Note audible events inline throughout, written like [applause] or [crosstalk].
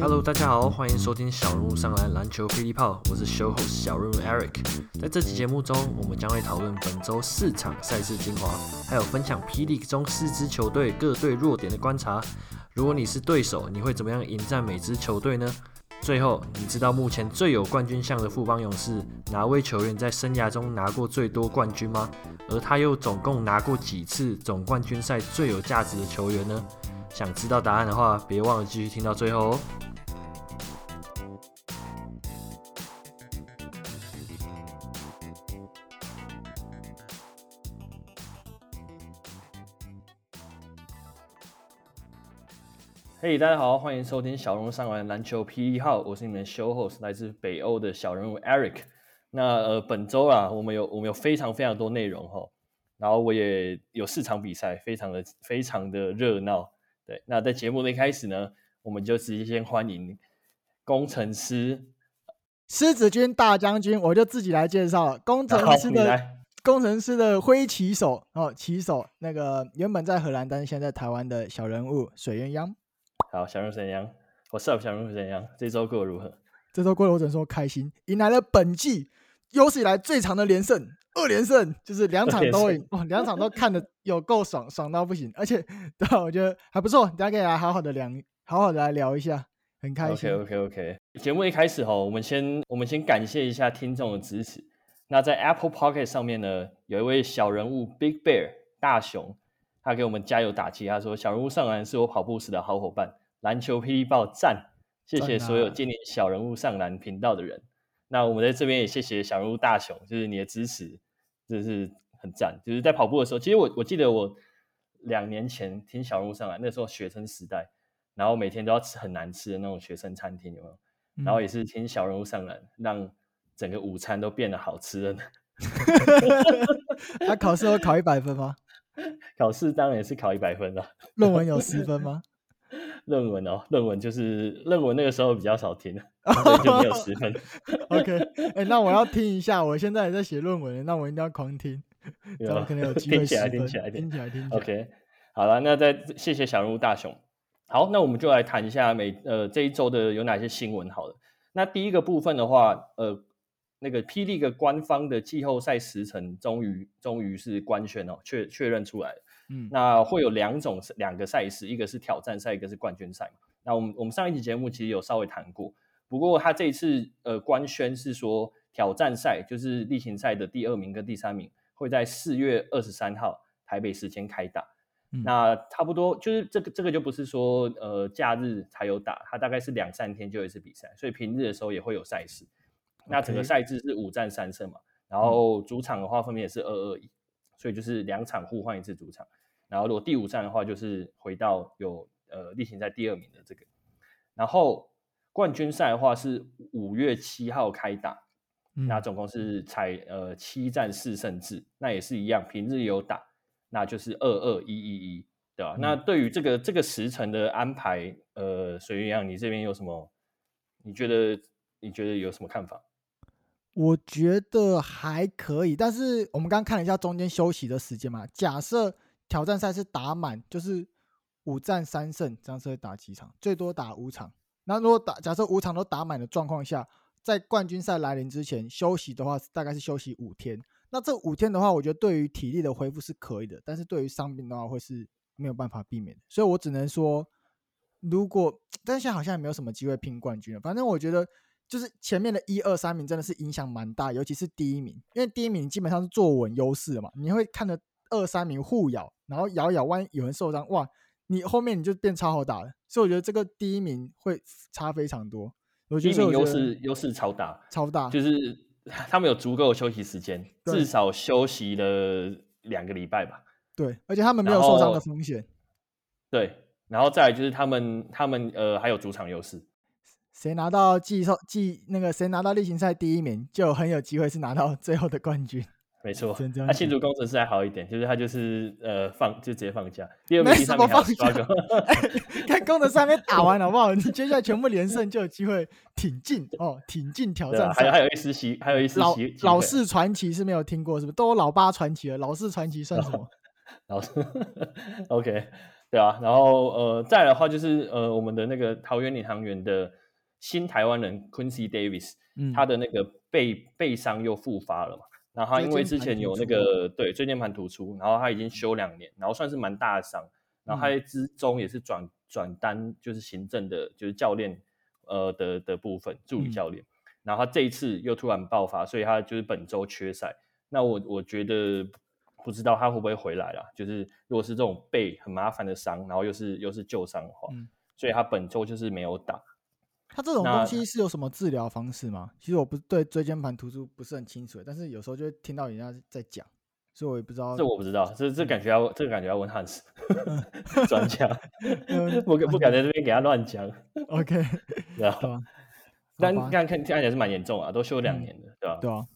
Hello，大家好，欢迎收听小人物上篮篮球霹雳炮，我是 show host 小人物 Eric。在这期节目中，我们将会讨论本周四场赛事精华，还有分享霹雳中四支球队各队弱点的观察。如果你是对手，你会怎么样迎战每支球队呢？最后，你知道目前最有冠军相的富邦勇士哪位球员在生涯中拿过最多冠军吗？而他又总共拿过几次总冠军赛最有价值的球员呢？想知道答案的话，别忘了继续听到最后哦。嘿，hey, 大家好，欢迎收听小人物上完篮球霹雳号，我是你们的 show host，来自北欧的小人物 Eric。那呃，本周啊，我们有我们有非常非常多内容哈，然后我也有四场比赛，非常的非常的热闹。对，那在节目的一开始呢，我们就直接先欢迎工程师狮子军大将军，我就自己来介绍了工程师的工程师的挥旗手哦，旗手那个原本在荷兰，但是现在在台湾的小人物水鸳鸯。好，小人物怎样？我是小人物怎样？这周过得如何？这周过得我只能说开心，迎来了本季有史以来最长的连胜，二连胜，就是两场都赢，哇，两场都看得有够爽，爽到不行。而且，对，我觉得还不错，大家可以来好好的聊，好好的来聊一下，很开心。OK OK OK。节目一开始哈，我们先我们先感谢一下听众的支持。那在 Apple Podcast 上面呢，有一位小人物 Big Bear 大熊，他给我们加油打气，他说：“小人物上篮是我跑步时的好伙伴。”篮球霹雳爆赞！谢谢所有建立小人物上篮频道的人。啊、那我们在这边也谢谢小人物大雄，就是你的支持，就是很赞。就是在跑步的时候，其实我我记得我两年前听小人物上篮，那时候学生时代，然后每天都要吃很难吃的那种学生餐厅，有没有？嗯、然后也是听小人物上篮，让整个午餐都变得好吃了。他 [laughs] 考试会考一百分吗？[laughs] 考试当然也是考一百分了。论文有十分吗？论文哦，论文就是论文，那个时候比较少听，[laughs] 所以就没有十分。[laughs] OK，哎、欸，那我要听一下，我现在也在写论文，那我一定要狂听，[laughs] 这样可能有机会。听起来，听起来，听起来，听起来。OK，好了，那再谢谢小人物大雄。好，那我们就来谈一下每呃这一周的有哪些新闻。好了，那第一个部分的话，呃，那个霹雳的官方的季后赛时程终于终于是官宣哦，确确认出来了。嗯，那会有两种两个赛事，一个是挑战赛，一个是冠军赛嘛。那我们我们上一期节目其实有稍微谈过，不过他这一次呃官宣是说挑战赛就是例行赛的第二名跟第三名会在四月二十三号台北时间开打。嗯、那差不多就是这个这个就不是说呃假日才有打，它大概是两三天就有一次比赛，所以平日的时候也会有赛事。那整个赛制是五战三胜嘛，然后主场的话分别也是二二一。所以就是两场互换一次主场，然后如果第五站的话，就是回到有呃例行赛第二名的这个，然后冠军赛的话是五月七号开打，嗯、那总共是采呃七战四胜制，那也是一样，平日有打，那就是二二一一一，对吧？嗯、那对于这个这个时辰的安排，呃，水云阳，你这边有什么？你觉得你觉得有什么看法？我觉得还可以，但是我们刚刚看了一下中间休息的时间嘛。假设挑战赛是打满，就是五战三胜，这样是会打几场？最多打五场。那如果打假设五场都打满的状况下，在冠军赛来临之前休息的话，大概是休息五天。那这五天的话，我觉得对于体力的恢复是可以的，但是对于伤病的话，会是没有办法避免的。所以我只能说，如果但现在好像也没有什么机会拼冠军了。反正我觉得。就是前面的一二三名真的是影响蛮大，尤其是第一名，因为第一名基本上是坐稳优势的嘛，你会看着二三名互咬，然后咬咬，万一有人受伤，哇，你后面你就变超好打了。所以我觉得这个第一名会差非常多。我觉得优势优势超大，超大，就是 [laughs] 他们有足够的休息时间，至少休息了两个礼拜吧。对，而且他们没有受伤的风险。对，然后再来就是他们他们呃还有主场优势。谁拿到季后季那个谁拿到例行赛第一名，就很有机会是拿到最后的冠军。没错。他新竹工程师还好一点，就是他就是呃放就直接放假。第二名第三名放假。[laughs] 看工程师还没打完好不好？你接下来全部连胜就有机会挺进 [laughs] 哦，挺进挑战。还有还有一丝希，还有一丝希。老式传奇是没有听过，是不是？都有老八传奇了，老式传奇算什么？[laughs] 老式 OK，对啊。然后呃，再来的话就是呃，我们的那个桃园领航员的新台湾人 Quincy Davis，嗯，他的那个背背伤又复发了嘛。然后他因为之前有那个对椎间盘突出，然后他已经休两年，然后算是蛮大的伤。然后他之中也是转转单，就是行政的，就是教练呃的的部分助理教练。然后他这一次又突然爆发，所以他就是本周缺赛。那我我觉得不知道他会不会回来啦。就是如果是这种背很麻烦的伤，然后又是又是旧伤的话，所以他本周就是没有打。他这种东西是有什么治疗方式吗？其实我不对椎间盘突出不是很清楚，但是有时候就会听到人家在讲，所以我也不知道。这我不知道，这这感觉要这个感觉要问汉斯专家，不不敢在这边给他乱讲。[laughs] OK，对啊，但看看看起来是蛮严重啊，都休两年的，对吧？对啊，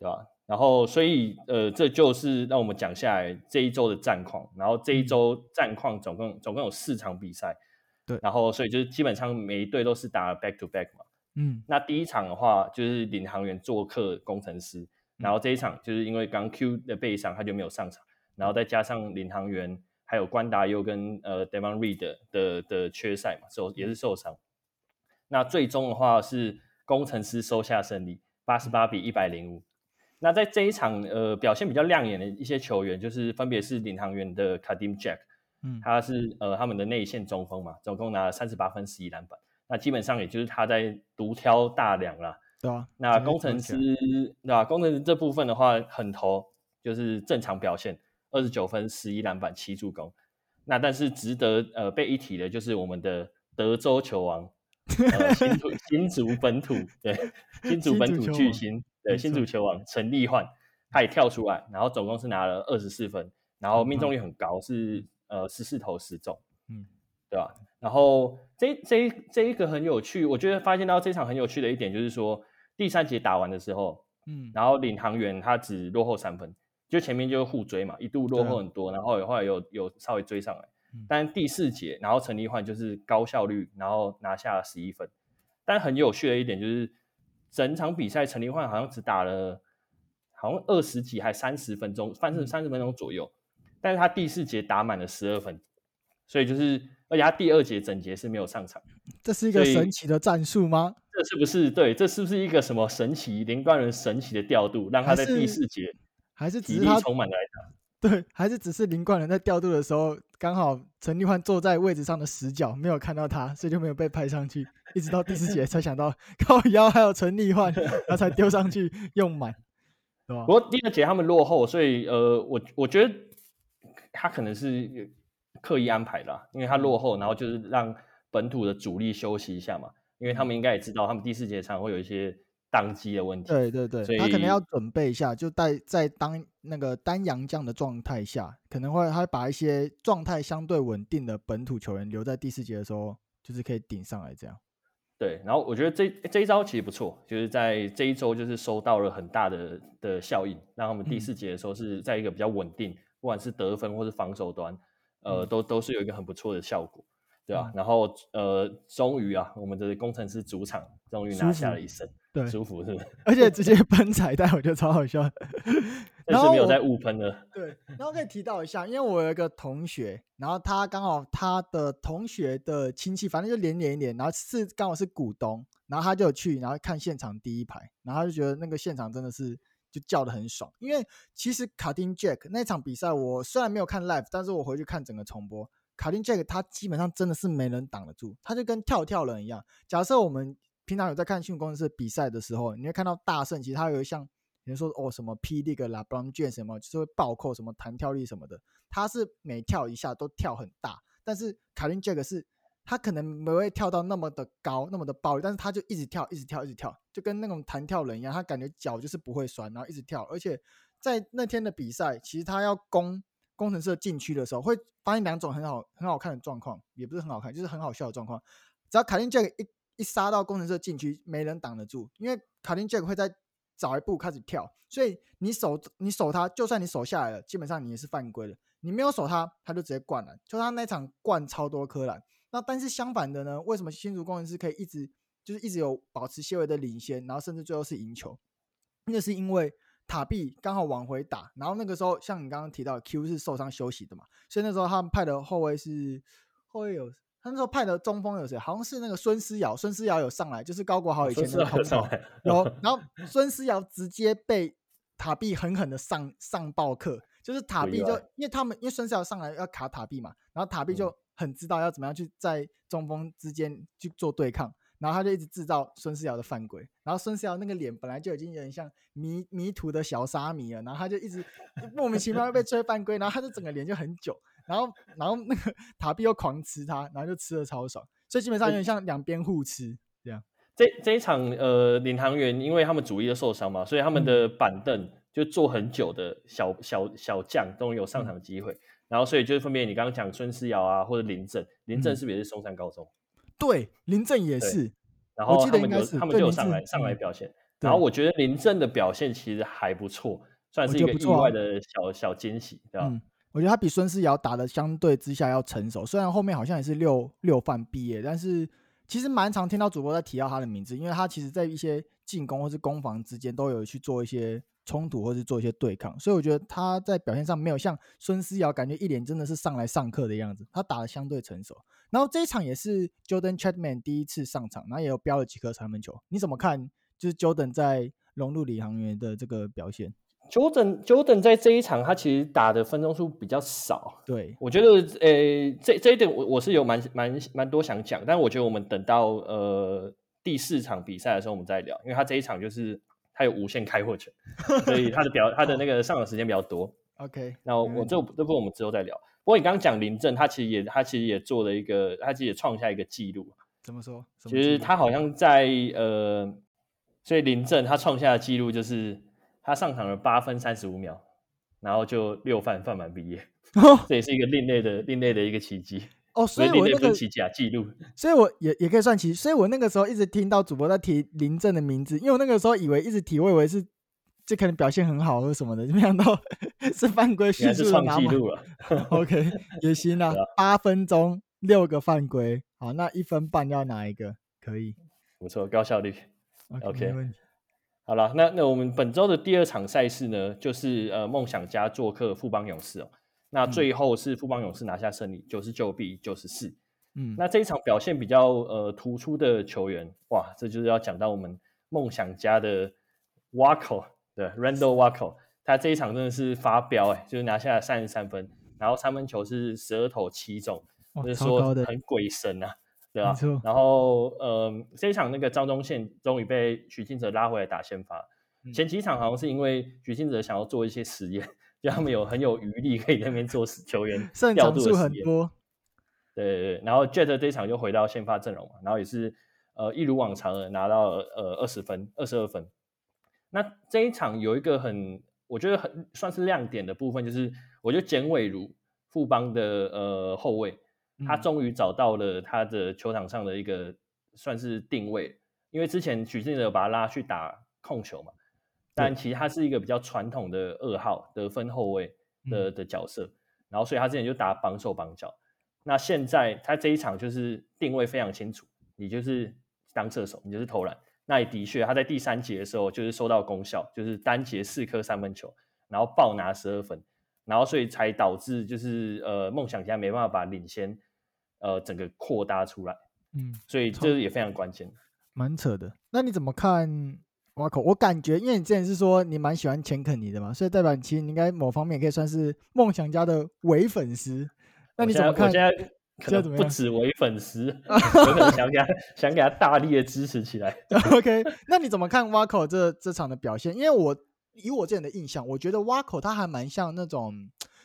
对吧？然后所以呃，这就是让我们讲下来这一周的战况，然后这一周战况总共总共有四场比赛。对，然后所以就是基本上每一队都是打 back to back 嘛，嗯，那第一场的话就是领航员做客工程师，然后这一场就是因为刚 Q 的背伤他就没有上场，然后再加上领航员还有关达优跟呃 Devon Reed 的的，的缺赛嘛，受也是受伤，那最终的话是工程师收下胜利，八十八比一百零五。那在这一场呃表现比较亮眼的一些球员，就是分别是领航员的 Kadeem Jack。嗯，他是呃他们的内线中锋嘛，总共拿了三十八分、十一篮板，那基本上也就是他在独挑大梁啦。对啊，那攻城狮对吧？工程师这部分的话，很投就是正常表现，二十九分、十一篮板、七助攻。那但是值得呃被一提的就是我们的德州球王，呃、新竹 [laughs] 新竹本土对新竹本土巨星对新竹球王陈立焕，他也跳出来，然后总共是拿了二十四分，然后命中率很高，是。呃，十四投十中，嗯，对吧？然后这这这一个很有趣，我觉得发现到这场很有趣的一点就是说，第三节打完的时候，嗯，然后领航员他只落后三分，就前面就互追嘛，一度落后很多，然后后来有有稍微追上来，嗯，但第四节，然后陈立焕就是高效率，然后拿下了十一分。但很有趣的一点就是，整场比赛陈立焕好像只打了好像二十几还三十分钟，反正三十分钟左右。但是他第四节打满了十二分，所以就是，而且他第二节整节是没有上场。这是一个神奇的战术吗？这是不是对？这是不是一个什么神奇连冠人神奇的调度，让他在第四节还是体力充满来打？[laughs] 对，还是只是林冠人在调度的时候，刚好陈立焕坐在位置上的死角没有看到他，所以就没有被拍上去，一直到第四节才想到 [laughs] 靠腰还有陈立焕，然后才丢上去用满，对吧？不过第二节他们落后，所以呃，我我觉得。他可能是刻意安排的啊，因为他落后，然后就是让本土的主力休息一下嘛，因为他们应该也知道，他们第四节场会有一些当机的问题。对对对，所以他可能要准备一下，就在在当那个单阳将的状态下，可能会他把一些状态相对稳定的本土球员留在第四节的时候，就是可以顶上来这样。对，然后我觉得这这一招其实不错，就是在这一周就是收到了很大的的效应，让他们第四节的时候是在一个比较稳定。嗯不管是得分或是防守端，呃，都都是有一个很不错的效果，对吧？嗯、然后呃，终于啊，我们的工程师主场终于拿下了一胜，对，舒服是不是？而且直接 [laughs] 喷彩带，我觉得超好笑。但是没有在误喷的。对，然后可以提到一下，因为我有一个同学，然后他刚好他的同学的亲戚，反正就连连一连，然后是刚好是股东，然后他就去，然后看现场第一排，然后他就觉得那个现场真的是。就叫得很爽，因为其实卡丁 Jack 那场比赛，我虽然没有看 live，但是我回去看整个重播，卡丁 Jack 他基本上真的是没人挡得住，他就跟跳跳人一样。假设我们平常有在看新闻公司比赛的时候，你会看到大圣，其实他有一项，比如说哦什么 P League 啦，bronj 什么，就是会暴扣什么弹跳力什么的，他是每跳一下都跳很大，但是卡丁 Jack 是。他可能没会跳到那么的高，那么的暴力，但是他就一直跳，一直跳，一直跳，就跟那种弹跳人一样。他感觉脚就是不会酸，然后一直跳。而且在那天的比赛，其实他要攻工程社禁区的时候，会发现两种很好很好看的状况，也不是很好看，就是很好笑的状况。只要卡丁杰克一一杀到工程社禁区，没人挡得住，因为卡丁杰克会在早一步开始跳，所以你守你守他，就算你守下来了，基本上你也是犯规的。你没有守他，他就直接灌篮，就他那场灌超多颗篮。那但是相反的呢？为什么新竹工程师可以一直就是一直有保持些微的领先，然后甚至最后是赢球？那是因为塔壁刚好往回打，然后那个时候像你刚刚提到 Q 是受伤休息的嘛，所以那时候他们派的后卫是后卫有，他那时候派的中锋有谁？好像是那个孙思尧，孙思尧有上来，就是高国豪以前的同手，有，然后孙思尧直接被塔壁狠狠的上上暴课。就是塔壁就因为他们因为孙思尧上来要卡塔壁嘛，然后塔壁就很知道要怎么样去在中锋之间去做对抗，然后他就一直制造孙思尧的犯规，然后孙思尧那个脸本来就已经有点像迷迷途的小沙弥了，然后他就一直莫名其妙被吹犯规，然后他就整个脸就很久，然后然后那个塔比又狂吃他，然后就吃的超爽，所以基本上有点像两边互吃这样。这这一场呃领航员因为他们主力都受伤嘛，所以他们的板凳。嗯就坐很久的小小小将都有上场机会，嗯、然后所以就是分别你刚刚讲孙思尧啊，或者林正，林正是不是也是松山高中？对，林正也是。然后他们有他们就有上来上来表现，嗯、然后我觉得林正的表现其实还不错，算是一个意外的小、啊、小惊喜，对吧？嗯，我觉得他比孙思尧打的相对之下要成熟，虽然后面好像也是六六犯毕业，但是其实蛮常听到主播在提到他的名字，因为他其实在一些进攻或是攻防之间都有去做一些。冲突或是做一些对抗，所以我觉得他在表现上没有像孙思尧感觉一脸真的是上来上课的样子，他打的相对成熟。然后这一场也是 Jordan Chapman 第一次上场，然后也有标了几颗三分球。你怎么看？就是 Jordan 在融入领航员的这个表现？Jordan Jordan 在这一场他其实打的分钟数比较少。对，我觉得呃这这一点我我是有蛮蛮蛮多想讲，但我觉得我们等到呃第四场比赛的时候我们再聊，因为他这一场就是。他有无限开火权，[laughs] 所以他的表他的那个上场时间比较多。OK，那我这这部分我们之后再聊。不过你刚刚讲林振，他其实也他其实也做了一个，他其实也创下一个记录。怎么说？其实他好像在呃，所以林振他创下的记录就是他上场了八分三十五秒，然后就六犯犯满毕业，[laughs] 这也是一个另类的另类的一个奇迹。哦，所以我那个奇假记录，[laughs] 所以我也也可以算奇，所以我那个时候一直听到主播在提林正的名字，因为我那个时候以为一直提，我以为是这可能表现很好或什么的，就没想到 [laughs] 是犯规迅速的拿满。OK，也行啦，[laughs] 八分钟六个犯规，好，那一分半要哪一个？可以，不错，高效率。OK，, okay. 没问题。好了，那那我们本周的第二场赛事呢，就是呃梦想家做客富邦勇士哦。那最后是富邦勇士拿下胜利，九十九比九十四。嗯，那这一场表现比较呃突出的球员，哇，这就是要讲到我们梦想家的 Wako，对，Randall Wako，他这一场真的是发飙哎，就是拿下三十三分，然后三分球是十二投七中，就是说很鬼神啊，对吧？然后呃，这一场那个张宗宪终于被许晋哲拉回来打先发，前几场好像是因为许晋哲想要做一些实验。就他们有很有余力可以在那边做球员 [laughs] 调度的时间，对对对，然后 Jet 这一场就回到先发阵容嘛，然后也是呃一如往常的拿到呃二十分二十二分。那这一场有一个很我觉得很算是亮点的部分，就是我觉得简伟儒富邦的呃后卫，他终于找到了他的球场上的一个算是定位，因为之前许晋哲把他拉去打控球嘛。但其实他是一个比较传统的二号得分后卫的的角色，嗯、然后所以他之前就打绑手绑脚。那现在他这一场就是定位非常清楚，你就是当射手，你就是投篮。那也的确他在第三节的时候就是收到功效，就是单节四颗三分球，然后爆拿十二分，然后所以才导致就是呃梦想家没办法把领先呃整个扩大出来。嗯，所以这也非常关键，蛮扯的。那你怎么看？哇靠！我感觉，因为你之前是说你蛮喜欢钱肯尼的嘛，所以代表你其实你应该某方面可以算是梦想家的伪粉丝。那你怎么看？我现在可能不止伪粉丝，[laughs] 有可能想给他想给他大力的支持起来。[laughs] OK，那你怎么看挖口这这场的表现？因为我以我这样的印象，我觉得挖口他还蛮像那种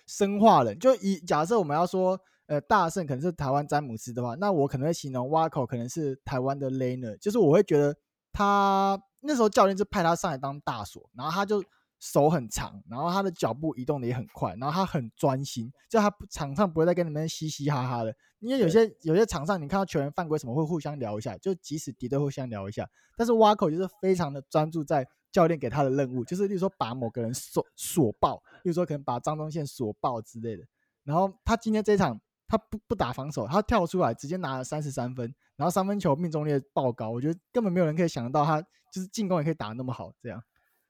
生化人。就以假设我们要说，呃，大圣可能是台湾詹姆斯的话，那我可能会形容挖口可能是台湾的 Laner，，就是我会觉得他。那时候教练就派他上来当大锁，然后他就手很长，然后他的脚步移动的也很快，然后他很专心，就他场上不会再跟你们嘻嘻哈哈的。因为有些有些场上你看到球员犯规什么会互相聊一下，就即使敌对互相聊一下，但是挖口就是非常的专注在教练给他的任务，就是例如说把某个人锁锁爆，例如说可能把张宗宪锁爆之类的。然后他今天这场他不不打防守，他跳出来直接拿了三十三分，然后三分球命中率爆高，我觉得根本没有人可以想到他就是进攻也可以打得那么好，这样。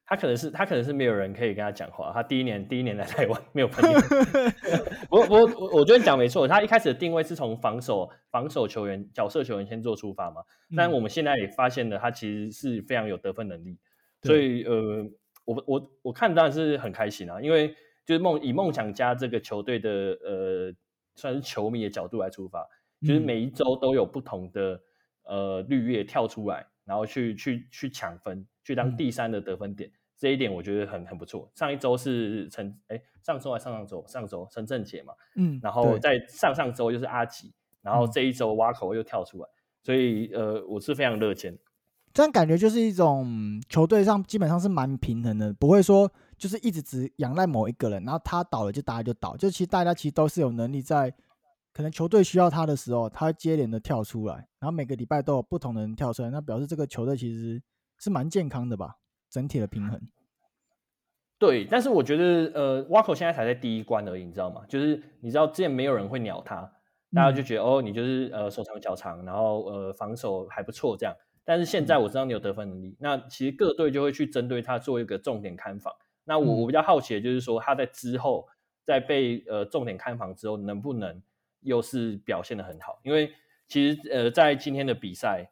他可能是他可能是没有人可以跟他讲话。他第一年第一年来台湾 [laughs] 没有朋友。[laughs] 我我我我觉得讲没错，他一开始的定位是从防守防守球员角色球员先做出发嘛。但我们现在也发现了，他其实是非常有得分能力。所以呃，我我我看当然是很开心啊，因为就是梦以梦想家这个球队的呃算是球迷的角度来出发，就是每一周都有不同的呃绿叶跳出来，然后去去去抢分。去当第三的得分点，嗯、这一点我觉得很很不错。上一周是陈哎，上周还上上周，上周陈正杰嘛，嗯，然后在上上周就是阿吉，然后这一周挖口又跳出来，嗯、所以呃，我是非常乐见。这样感觉就是一种球队上基本上是蛮平衡的，不会说就是一直只仰赖某一个人，然后他倒了就大家就倒，就其实大家其实都是有能力在可能球队需要他的时候，他接连的跳出来，然后每个礼拜都有不同的人跳出来，那表示这个球队其实。是蛮健康的吧，整体的平衡。对，但是我觉得，呃，挖口现在才在第一关而已，你知道吗？就是你知道之前没有人会鸟他，大家就觉得、哦，你就是呃手长脚长，然后呃防守还不错这样。但是现在我知道你有得分能力，嗯、那其实各队就会去针对他做一个重点看防。那我、嗯、我比较好奇的就是说，他在之后在被呃重点看防之后，能不能又是表现的很好？因为其实呃在今天的比赛，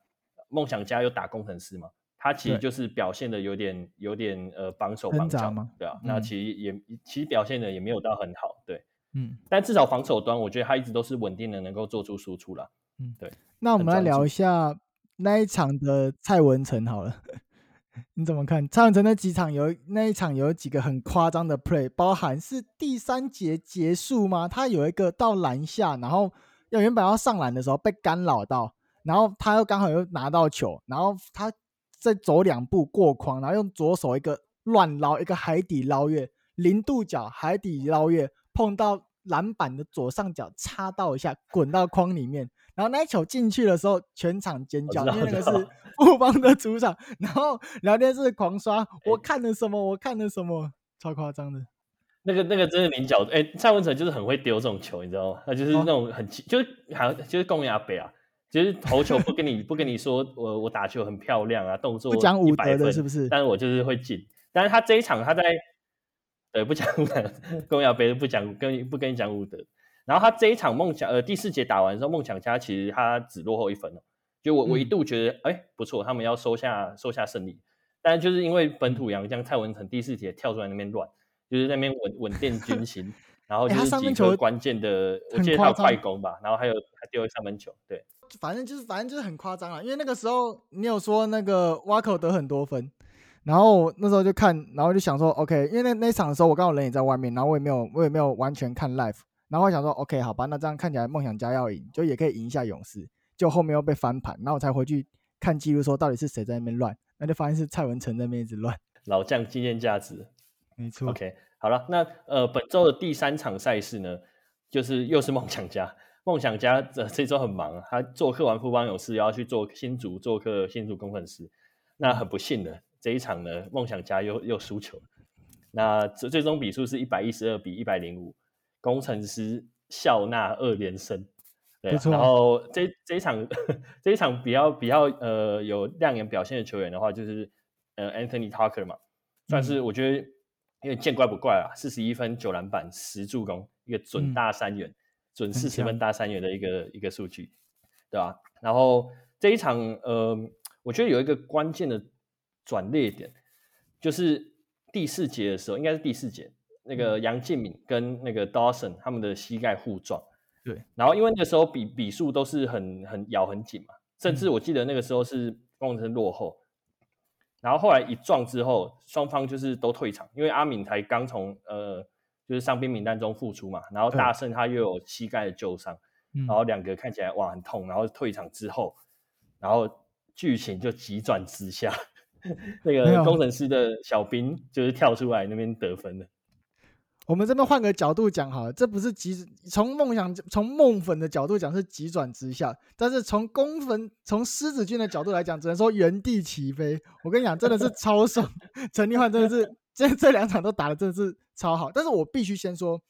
梦想家有打工程师嘛。他其实就是表现的有点有点呃绑手绑脚嘛，对啊，嗯、那其实也其实表现的也没有到很好，对，嗯，但至少防守端我觉得他一直都是稳定的，能够做出输出了，嗯，对。那我们来聊一下那一场的蔡文成好了，[laughs] 你怎么看？蔡文成那几场有那一场有几个很夸张的 play，包含是第三节结束吗？他有一个到篮下，然后要原本要上篮的时候被干扰到，然后他又刚好又拿到球，然后他。再走两步过框，然后用左手一个乱捞，一个海底捞月，零度角海底捞月，碰到篮板的左上角，插到一下，滚到框里面。然后那一球进去的时候，全场尖叫，因为那个是富邦的主场。然后聊天室狂刷，[laughs] 我看了什么？我看了什么？超夸张的。那个那个真的零角度，哎，蔡文成就是很会丢这种球，你知道吗？他就是那种很，哦、就是好像就是公鸭杯啊。就是投球不跟你不跟你说，我我打球很漂亮啊，动作不讲武德的是不是？但是我就是会进。但是他这一场他在，对，不讲武德，公羊杯不讲跟不跟你讲武德。然后他这一场梦想呃第四节打完之后，梦想家其实他只落后一分哦。就我我一度觉得哎、嗯、不错，他们要收下收下胜利。但是就是因为本土洋将蔡文成第四节跳出来那边乱，就是那边稳稳定军心，然后就是几个关键的，我记得他有快攻吧，然后还有还丢了三分球，对。反正就是，反正就是很夸张啊！因为那个时候你有说那个挖口得很多分，然后那时候就看，然后就想说，OK，因为那那场的时候我刚好人也在外面，然后我也没有我也没有完全看 live，然后我想说，OK，好吧，那这样看起来梦想家要赢，就也可以赢一下勇士，就后面又被翻盘，然后我才回去看记录，说到底是谁在那边乱，那就发现是蔡文成在那边一直乱，老将经验价值，没错。OK，好了，那呃本周的第三场赛事呢，就是又是梦想家。梦想家这这周很忙，他做客完富邦勇士，又要去做新竹做客新竹工程师。那很不幸的这一场呢，梦想家又又输球。那最最终比数是一百一十二比一百零五，攻城狮笑纳二连胜。对。然后这这一场这一场比较比较呃有亮眼表现的球员的话，就是呃 Anthony Tucker 嘛，算是我觉得因为见怪不怪啊，四十一分九篮板十助攻，一个准大三元。嗯准四十分大三元的一个一个数据，对吧？然后这一场，呃，我觉得有一个关键的转捩点，就是第四节的时候，应该是第四节，那个杨敬敏跟那个 Dawson 他们的膝盖互撞，对。然后因为那个时候比比数都是很很咬很紧嘛，甚至我记得那个时候是攻城落后，然后后来一撞之后，双方就是都退场，因为阿敏才刚从呃。就是伤兵名单中复出嘛，然后大胜他又有膝盖的旧伤，然后两个看起来哇很痛，然后退场之后，然后剧情就急转直下，[laughs] 那个工程师的小兵就是跳出来那边得分了。我们这边换个角度讲好了，这不是急从梦想从梦粉的角度讲是急转直下，但是从公粉从狮子军的角度来讲，只能说原地起飞。我跟你讲，真的是超爽，陈立焕真的是这这两场都打的真的是超好。但是我必须先说，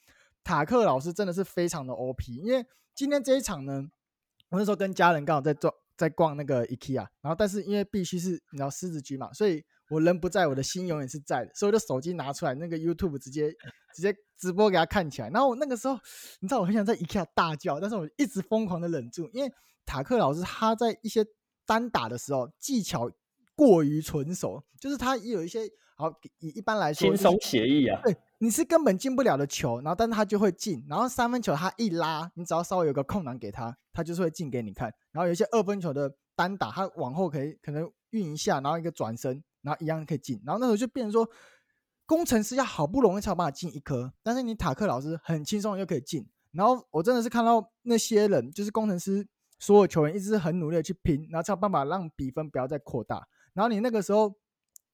塔克老师真的是非常的 OP，因为今天这一场呢，我那时候跟家人刚好在做在逛那个 IKEA，然后但是因为必须是你知道狮子军嘛，所以。我人不在，我的心永远是在的，所以我的手机拿出来，那个 YouTube 直接直接直播给他看起来。然后我那个时候，你知道我很想在 IKEA 大叫，但是我一直疯狂的忍住，因为塔克老师他在一些单打的时候技巧过于纯熟，就是他也有一些好，以一般来说轻松写意啊，对，你是根本进不了的球，然后但是他就会进，然后三分球他一拉，你只要稍微有个空档给他，他就是会进给你看。然后有一些二分球的单打，他往后可以可能运一下，然后一个转身。然后一样可以进，然后那时候就变成说，工程师要好不容易才有办法进一颗，但是你塔克老师很轻松又可以进。然后我真的是看到那些人，就是工程师所有球员一直很努力的去拼，然后才有办法让比分不要再扩大。然后你那个时候，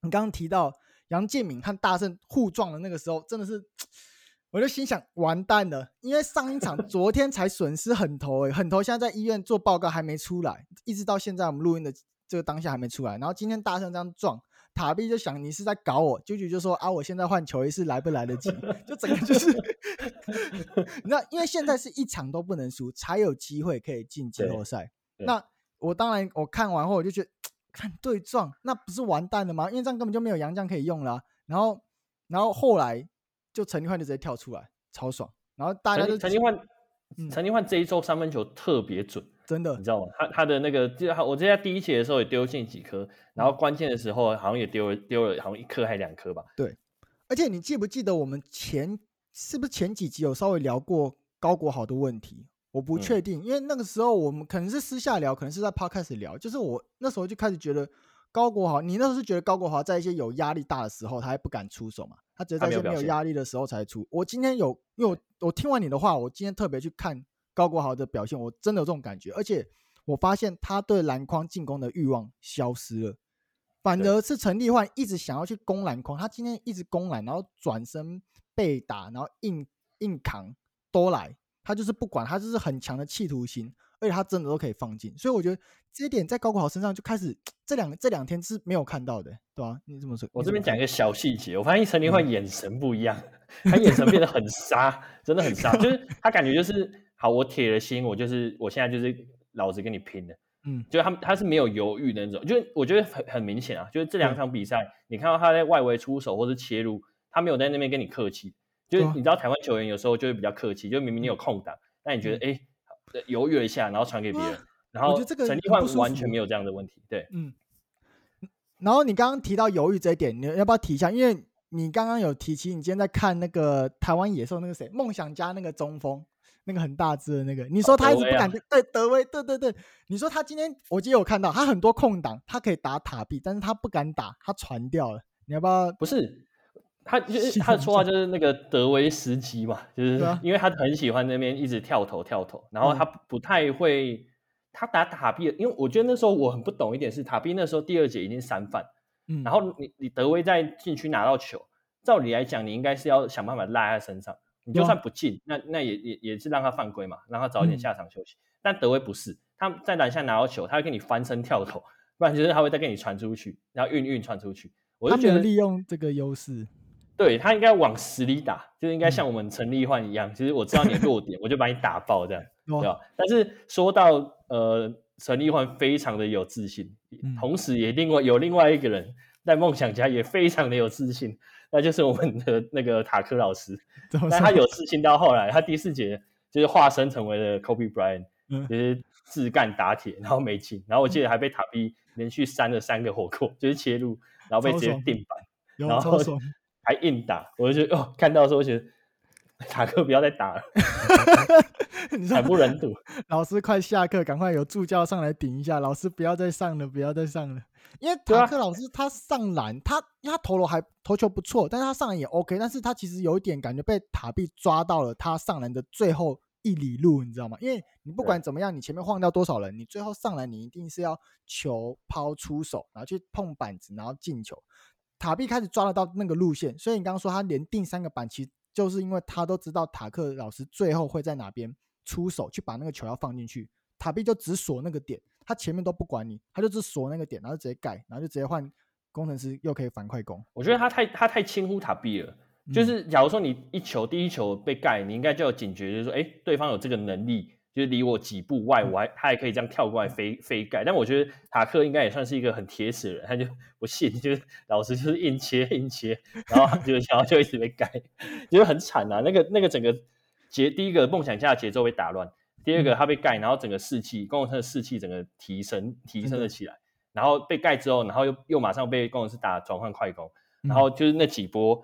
你刚刚提到杨建敏和大圣互撞的那个时候，真的是，我就心想完蛋了，因为上一场 [laughs] 昨天才损失很头诶，很头现在在医院做报告还没出来，一直到现在我们录音的这个当下还没出来。然后今天大圣这样撞。塔比就想你是在搞我，啾啾就说啊，我现在换球衣是来不来得及？就整个就是，你知道，因为现在是一场都不能输，才有机会可以进季后赛。那我当然我看完后我就觉得，看对撞，那不是完蛋了吗？因为这样根本就没有杨将可以用了啊。然后，然后后来就陈立焕就直接跳出来，超爽。然后大家就陈立焕，陈立焕这一周三分球特别准。真的，你知道吗？他他的那个，就我之前在第一期的时候也丢进几颗，然后关键的时候好像也丢了丢了，好像一颗还两颗吧。对，而且你记不记得我们前是不是前几集有稍微聊过高国豪的问题？我不确定，嗯、因为那个时候我们可能是私下聊，可能是在 Podcast 聊。就是我那时候就开始觉得高国豪，你那时候是觉得高国豪在一些有压力大的时候，他还不敢出手嘛？他只有在一些没有压力的时候才出。我今天有，因为我我听完你的话，我今天特别去看。高国豪的表现，我真的有这种感觉，而且我发现他对篮筐进攻的欲望消失了，反而是陈立焕一直想要去攻篮筐，他今天一直攻篮，然后转身被打，然后硬硬扛都来，他就是不管，他就是很强的企图心，而且他真的都可以放进，所以我觉得这一点在高国豪身上就开始这两这两天是没有看到的，对吧、啊？你怎么说？我这边讲一个小细节，我发现陈立焕眼神不一样，嗯、他眼神变得很杀，真的很杀，[laughs] 就是他感觉就是。好，我铁了心，我就是我现在就是老子跟你拼了，嗯，就他他是没有犹豫的那种，就是我觉得很很明显啊，就是这两场比赛，嗯、你看到他在外围出手或是切入，他没有在那边跟你客气，就是你知道台湾球员有时候就会比较客气，就明明你有空档，但你觉得哎犹豫了一下，然后传给别人，然后陈立焕完全没有这样的问题，对，嗯，然后你刚刚提到犹豫这一点，你要不要提一下？因为你刚刚有提起，你今天在看那个台湾野兽那个谁，梦想家那个中锋。那个很大只的那个，你说他一直不敢对、哦、德威啊、对德威，对对对，你说他今天我今天有看到他很多空档，他可以打塔壁，但是他不敢打，他传掉了。你要不要？不是，他就 [laughs] 是他的绰号就是那个德威斯基嘛，就是因为他很喜欢那边一直跳投跳投，然后他不太会，嗯、他打塔壁，因为我觉得那时候我很不懂一点是塔壁那时候第二节已经三犯，嗯，然后你你德威在禁区拿到球，照理来讲你应该是要想办法拉在身上。你就算不进，那那也也也是让他犯规嘛，让他早一点下场休息。嗯、但德威不是，他在篮下拿到球，他会跟你翻身跳投，不然就是他会再给你传出去，然后运运传出去。我就觉得利用这个优势，对他应该往死里打，就是应该像我们陈立焕一样，其实、嗯、我知道你的弱点，我就把你打爆这样，[laughs] 哦、对吧？但是说到呃，陈立焕非常的有自信，嗯、同时也另外有另外一个人在梦想家也非常的有自信。那就是我们的那个塔克老师，[laughs] 但他有自信到后来，他第四节就是化身成为了 Kobe Bryant，、嗯、就是自干打铁，然后没进，然后我记得还被塔比连续扇了三个火锅，就是切入，然后被直接定板，然后 [laughs] 还硬打，我就觉得哦，看到的时候我觉得塔克不要再打了，[laughs] 惨不忍睹。老师快下课，赶快有助教上来顶一下，老师不要再上了，不要再上了。因为塔克老师他上篮，他因为他投篮还投球不错，但是他上篮也 OK，但是他其实有一点感觉被塔比抓到了他上篮的最后一里路，你知道吗？因为你不管怎么样，你前面晃掉多少人，你最后上篮你一定是要球抛出手，然后去碰板子，然后进球。塔比开始抓得到那个路线，所以你刚刚说他连定三个板，其实就是因为他都知道塔克老师最后会在哪边出手去把那个球要放进去，塔比就只锁那个点，他前面都不管你，他就只锁那个点，然后直接盖，然后就直接换工程师又可以反快攻。我觉得他太他太轻忽塔比了，就是假如说你一球第一球被盖，你应该就有警觉，就是说，哎，对方有这个能力。就是离我几步外，我还他还可以这样跳过来飞飞盖，但我觉得塔克应该也算是一个很铁齿的人，他就不信，就是老师就是硬切硬切，然后就 [laughs] 然后就一直被盖，就是很惨啊。那个那个整个节，第一个梦想家的节奏被打乱，第二个他被盖，然后整个士气，工程师的士气整个提升提升了起来，然后被盖之后，然后又又马上被工程师打转换快攻，然后就是那几波。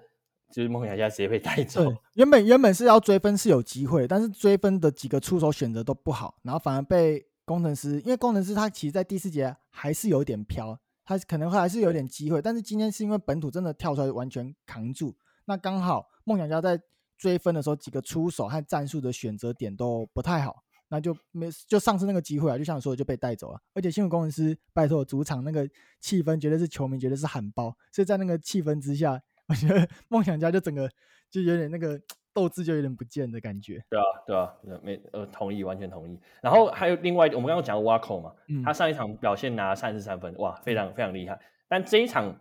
就是梦想家直接被带走。原本原本是要追分是有机会，但是追分的几个出手选择都不好，然后反而被工程师，因为工程师他其实，在第四节还是有点飘，他可能还是有点机会，但是今天是因为本土真的跳出来完全扛住，那刚好梦想家在追分的时候几个出手和战术的选择点都不太好，那就没就上次那个机会啊，就像你说的就被带走了。而且新闻工程师拜托主场那个气氛绝对是球迷绝对是喊包，所以在那个气氛之下。[laughs] 我觉得梦想家就整个就有点那个斗志就有点不见的感觉。对啊，对啊，没呃同意，完全同意。然后还有另外，我们刚刚讲瓦口嘛，嗯、他上一场表现拿三十三分，哇，非常非常厉害。但这一场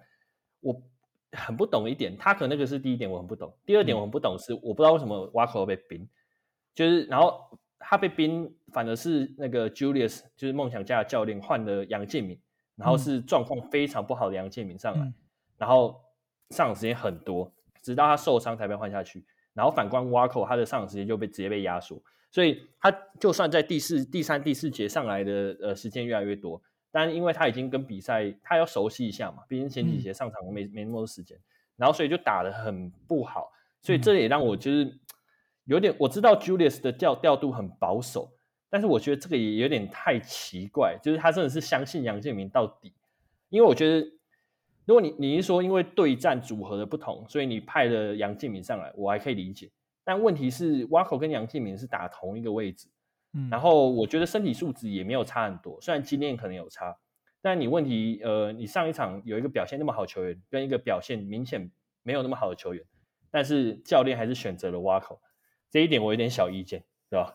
我很不懂一点，他可能那个是第一点我很不懂，第二点我很不懂是我不知道为什么瓦口要被冰，就是然后他被冰，反而是那个 Julius 就是梦想家的教练换了杨建民，然后是状况非常不好的杨建民上来，嗯、然后。上场时间很多，直到他受伤才被换下去。然后反观瓦口，他的上场时间就被直接被压缩，所以他就算在第四、第三、第四节上来的呃时间越来越多，但因为他已经跟比赛他要熟悉一下嘛，毕竟前几节上场没、嗯、没那么多时间，然后所以就打得很不好。所以这也让我就是有点我知道 Julius 的调调度很保守，但是我觉得这个也有点太奇怪，就是他真的是相信杨建明到底，因为我觉得。如果你你是说因为对战组合的不同，所以你派了杨建明上来，我还可以理解。但问题是，Waco 跟杨建明是打同一个位置，嗯，然后我觉得身体素质也没有差很多，虽然经验可能有差，但你问题，呃，你上一场有一个表现那么好球员，跟一个表现明显没有那么好的球员，但是教练还是选择了瓦口，这一点我有点小意见，对吧？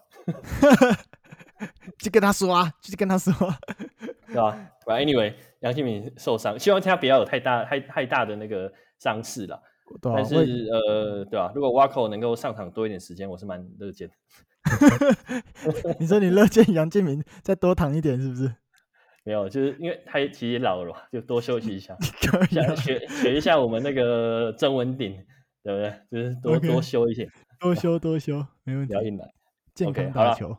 [laughs] 就跟他说啊，就跟他说，[laughs] 对吧？But anyway。杨敬敏受伤，希望他不要有太大、太太大的那个伤势了。啊、但是，呃，对吧、啊？如果瓦口能够上场多一点时间，我是蛮乐见的。[laughs] 你说你乐见杨敬敏再多躺一点，是不是？没有，就是因为他其实也老了，就多休息一下，想学学一下我们那个曾文鼎，对不对？就是多.多休一些，多休多休，没问题。不要硬来，健康打球。Okay,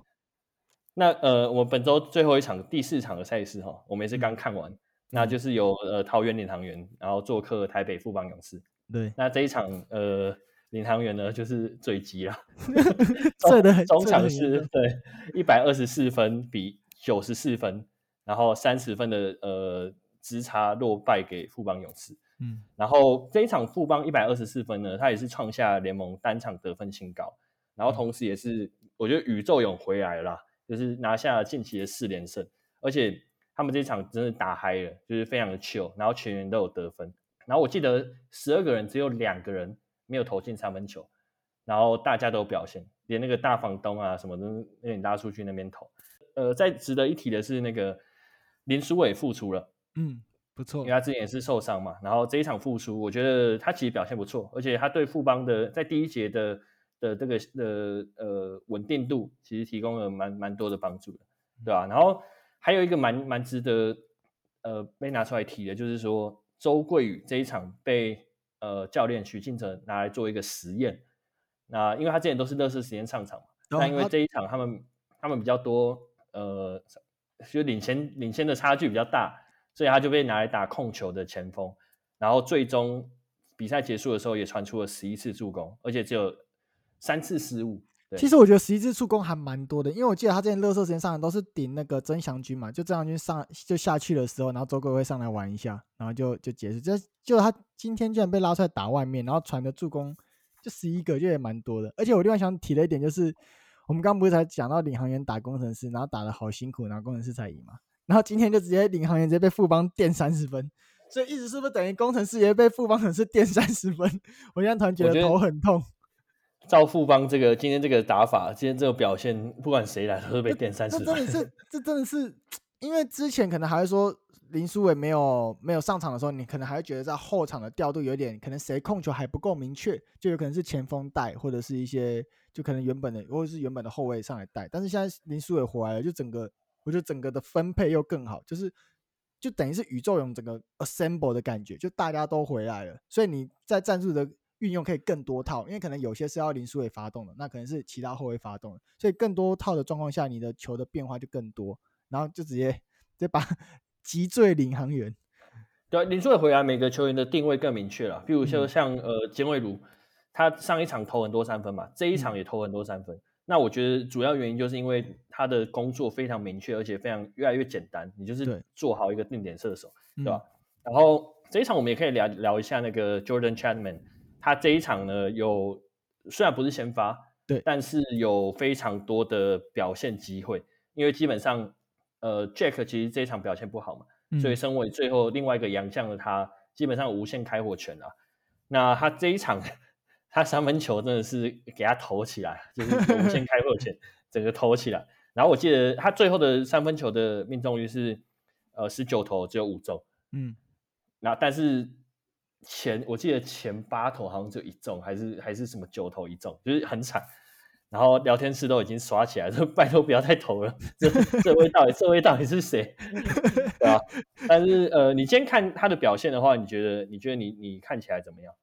那呃，我们本周最后一场第四场的赛事哈，我们也是刚看完。嗯那就是由呃桃园领航员，然后做客台北富邦勇士。对，那这一场呃领航员呢就是最急了，[laughs] 最的很中场是对一百二十四分比九十四分，然后三十分的呃之差落败给富邦勇士。嗯，然后这一场富邦一百二十四分呢，他也是创下联盟单场得分新高，然后同时也是、嗯、我觉得宇宙勇回来了啦，就是拿下近期的四连胜，而且。他们这场真的打嗨了，就是非常的 chill，然后全员都有得分。然后我记得十二个人只有两个人没有投进三分球，然后大家都有表现，连那个大房东啊什么的那点拉出去那边投。呃，再值得一提的是那个林书伟复出了，嗯，不错，因为他之前也是受伤嘛。然后这一场复出，我觉得他其实表现不错，而且他对富邦的在第一节的的这个的呃稳定度其实提供了蛮蛮多的帮助的，对吧？然后。还有一个蛮蛮值得呃被拿出来提的，就是说周桂宇这一场被呃教练许晋哲拿来做一个实验。那因为他之前都是热身时间上场嘛，哦、但因为这一场他们、啊、他们比较多呃就领先领先的差距比较大，所以他就被拿来打控球的前锋。然后最终比赛结束的时候也传出了十一次助攻，而且只有三次失误。其实我觉得十一次助攻还蛮多的，因为我记得他之前热身时间上来都是顶那个曾祥军嘛，就曾祥军上就下去的时候，然后周贵会上来玩一下，然后就就结束。就就他今天居然被拉出来打外面，然后传的助攻就十一个，就也蛮多的。而且我另外想提的一点就是，我们刚不是才讲到领航员打工程师，然后打的好辛苦，然后工程师才赢嘛。然后今天就直接领航员直接被富邦电三十分，所以一直是不是等于工程师也被富邦勇士电三十分？我现在突然觉得头很痛。照富邦这个今天这个打法，今天这个表现，不管谁来都会被电三十。这真的是，这真的是，因为之前可能还会说林书伟没有没有上场的时候，你可能还会觉得在后场的调度有点可能谁控球还不够明确，就有可能是前锋带或者是一些就可能原本的或者是原本的后卫上来带。但是现在林书伟回来了，就整个我觉得整个的分配又更好，就是就等于是宇宙勇整个 assemble 的感觉，就大家都回来了，所以你在战术的。运用可以更多套，因为可能有些是要林书伟发动的，那可能是其他后卫发动的，所以更多套的状况下，你的球的变化就更多，然后就直接直接把 [laughs] 击坠领航员。对，林书伟回来，每个球员的定位更明确了。比如说像、嗯、呃简伟儒，他上一场投很多三分嘛，这一场也投很多三分。嗯、那我觉得主要原因就是因为他的工作非常明确，而且非常越来越简单，你就是做好一个定点射手，对，对吧？嗯、然后这一场我们也可以聊聊一下那个 Jordan Chapman。他这一场呢，有虽然不是先发，对，但是有非常多的表现机会，因为基本上，呃，Jack 其实这一场表现不好嘛，嗯、所以身为最后另外一个洋将的他，基本上无限开火权啊。那他这一场，他三分球真的是给他投起来，就是无限开火权，整个投起来。然后我记得他最后的三分球的命中率是，呃，十九投只有五中，嗯，那但是。前我记得前八投好像就一中，还是还是什么九投一中，就是很惨。然后聊天室都已经刷起来，[laughs] 说拜托不要再投了。这这位到底这位到底是谁？[laughs] 对吧？但是呃，你今天看他的表现的话，你觉得你觉得你你看起来怎么样？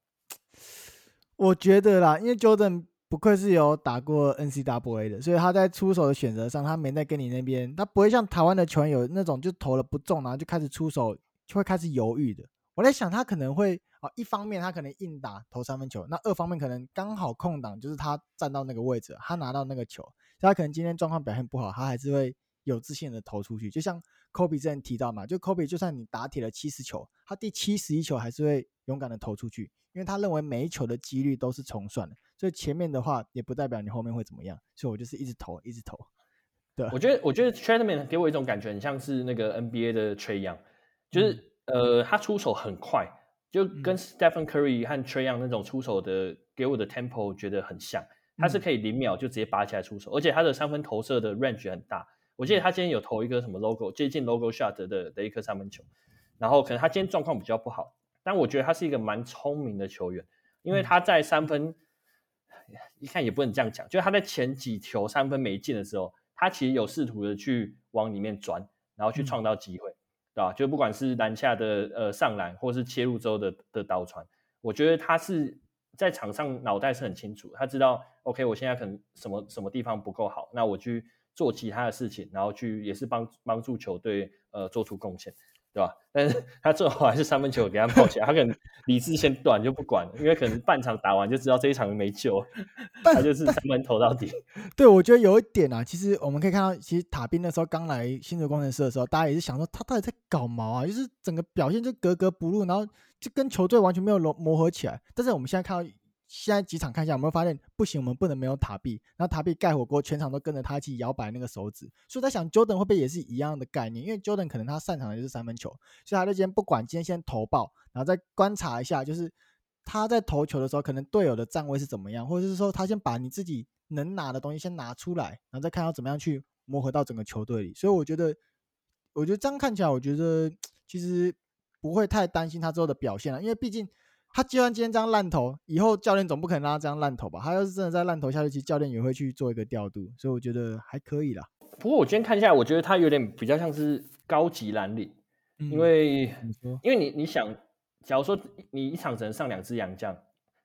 我觉得啦，因为 Jordan 不愧是有打过 NCAA 的，所以他在出手的选择上，他没在跟你那边，他不会像台湾的球员有那种就投了不中，然后就开始出手就会开始犹豫的。我在想他可能会。啊，一方面他可能硬打投三分球，那二方面可能刚好空档，就是他站到那个位置，他拿到那个球，他可能今天状况表现不好，他还是会有自信的投出去。就像科比之前提到嘛，就科比就算你打铁了七十球，他第七十一球还是会勇敢的投出去，因为他认为每一球的几率都是重算的，所以前面的话也不代表你后面会怎么样，所以我就是一直投，一直投。对，我觉得我觉得 Chapman 给我一种感觉很像是那个 NBA 的 Trae Young，就是、嗯、呃他出手很快。就跟 Stephen Curry 和 Trae Young 那种出手的给我的 tempo 觉得很像，他是可以零秒就直接拔起来出手，而且他的三分投射的 range 很大。我记得他今天有投一个什么 logo 接近 logo shot 的的一颗三分球，然后可能他今天状况比较不好，但我觉得他是一个蛮聪明的球员，因为他在三分一看也不能这样讲，就是他在前几球三分没进的时候，他其实有试图的去往里面钻，然后去创造机会。啊，就不管是篮下的呃上篮，或是切入之后的的倒传，我觉得他是在场上脑袋是很清楚，他知道 OK，我现在可能什么什么地方不够好，那我去做其他的事情，然后去也是帮帮助球队呃做出贡献。对吧？但是 [laughs] 他最后还是三分球给他冒起来，他可能理智先断就不管了，因为可能半场打完就知道这一场没救，[laughs] 但他就是三分投到底。[laughs] 对，我觉得有一点啊，其实我们可以看到，其实塔宾那时候刚来新竹工程师的时候，大家也是想说他到底在搞毛啊，就是整个表现就格格不入，然后就跟球队完全没有磨磨合起来。但是我们现在看到。现在几场看一下，有没有发现不行？我们不能没有塔壁，然后塔壁盖火锅，全场都跟着他一起摇摆那个手指。所以在想，Jordan 会不会也是一样的概念？因为 Jordan 可能他擅长的就是三分球，所以他就先不管今天先投爆，然后再观察一下，就是他在投球的时候，可能队友的站位是怎么样，或者是说他先把你自己能拿的东西先拿出来，然后再看要怎么样去磨合到整个球队里。所以我觉得，我觉得这样看起来，我觉得其实不会太担心他之后的表现了，因为毕竟。他就算今天这样烂投，以后教练总不可能让他这样烂投吧？他要是真的在烂投下去，其实教练也会去做一个调度，所以我觉得还可以啦。不过我今天看下来，我觉得他有点比较像是高级蓝领，嗯、因为因为你你想，假如说你一场只能上两支洋将，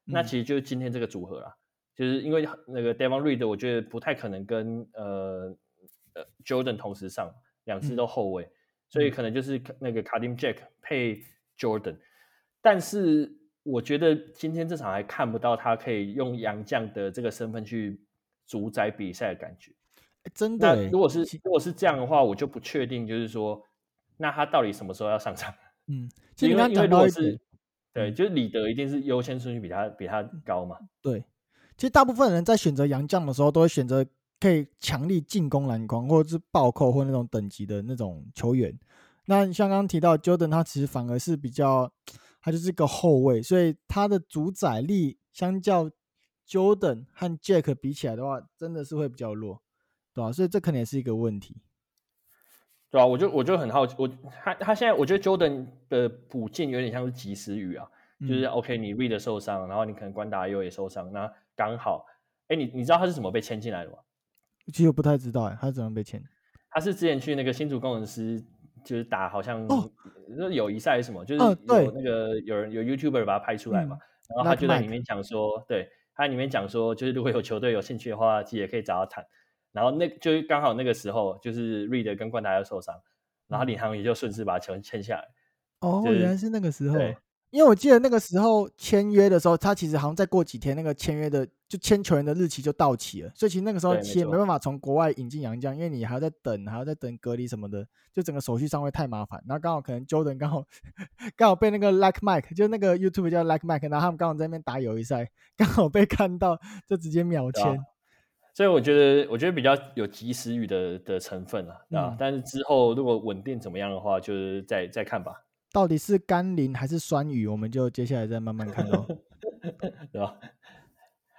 那其实就是今天这个组合啦，嗯、就是因为那个 Devon Reed，我觉得不太可能跟呃呃 Jordan 同时上两只都后卫，嗯、所以可能就是那个 Kadeem Jack 配 Jordan，但是。我觉得今天这场还看不到他可以用杨将的这个身份去主宰比赛的感觉。真的，如果是如果是这样的话，我就不确定，就是说，那他到底什么时候要上场？[laughs] 嗯，其实因为因为如果是对，就是李德一定是优先顺序比他比他高嘛。对，其实大部分人在选择洋将的时候，都会选择可以强力进攻篮筐，或者是暴扣或那种等级的那种球员。那像刚刚提到 Jordan，他其实反而是比较。他就是个后卫，所以他的主宰力相较 Jordan 和 Jack 比起来的话，真的是会比较弱，对吧、啊？所以这可能也是一个问题，对啊，我就我就很好奇，我他他现在我觉得 Jordan 的补进有点像是及时雨啊，嗯、就是 OK，你 Reed 受伤，然后你可能关达又也受伤，那刚好，哎，你你知道他是怎么被签进来的吗？其实我不太知道哎，他是怎么被签？他是之前去那个新竹攻城狮，就是打好像哦，友谊赛什么，就是有那个有人有 YouTuber 把它拍出来嘛，嗯、然后他就在里面讲说，对。他里面讲说，就是如果有球队有兴趣的话，其实也可以找他谈。然后那就刚好那个时候，就是 Reed 跟冠达又受伤，然后领航也就顺势把球签下来。哦，就是、原来是那个时候。因为我记得那个时候签约的时候，他其实好像再过几天，那个签约的就签球员的日期就到期了，所以其实那个时候其实没办法从国外引进洋将，因为你还要再等，还要再等隔离什么的，就整个手续上会太麻烦。然后刚好可能 Jordan 刚好 [laughs] 刚好被那个 Like Mike，就那个 YouTube 叫 Like Mike，然后他们刚好在那边打友谊赛，刚好被看到，就直接秒签。所以我觉得我觉得比较有及时雨的的成分啊，啊、嗯，但是之后如果稳定怎么样的话，就是再再看吧。到底是甘霖还是酸雨，我们就接下来再慢慢看咯，[laughs] 对吧？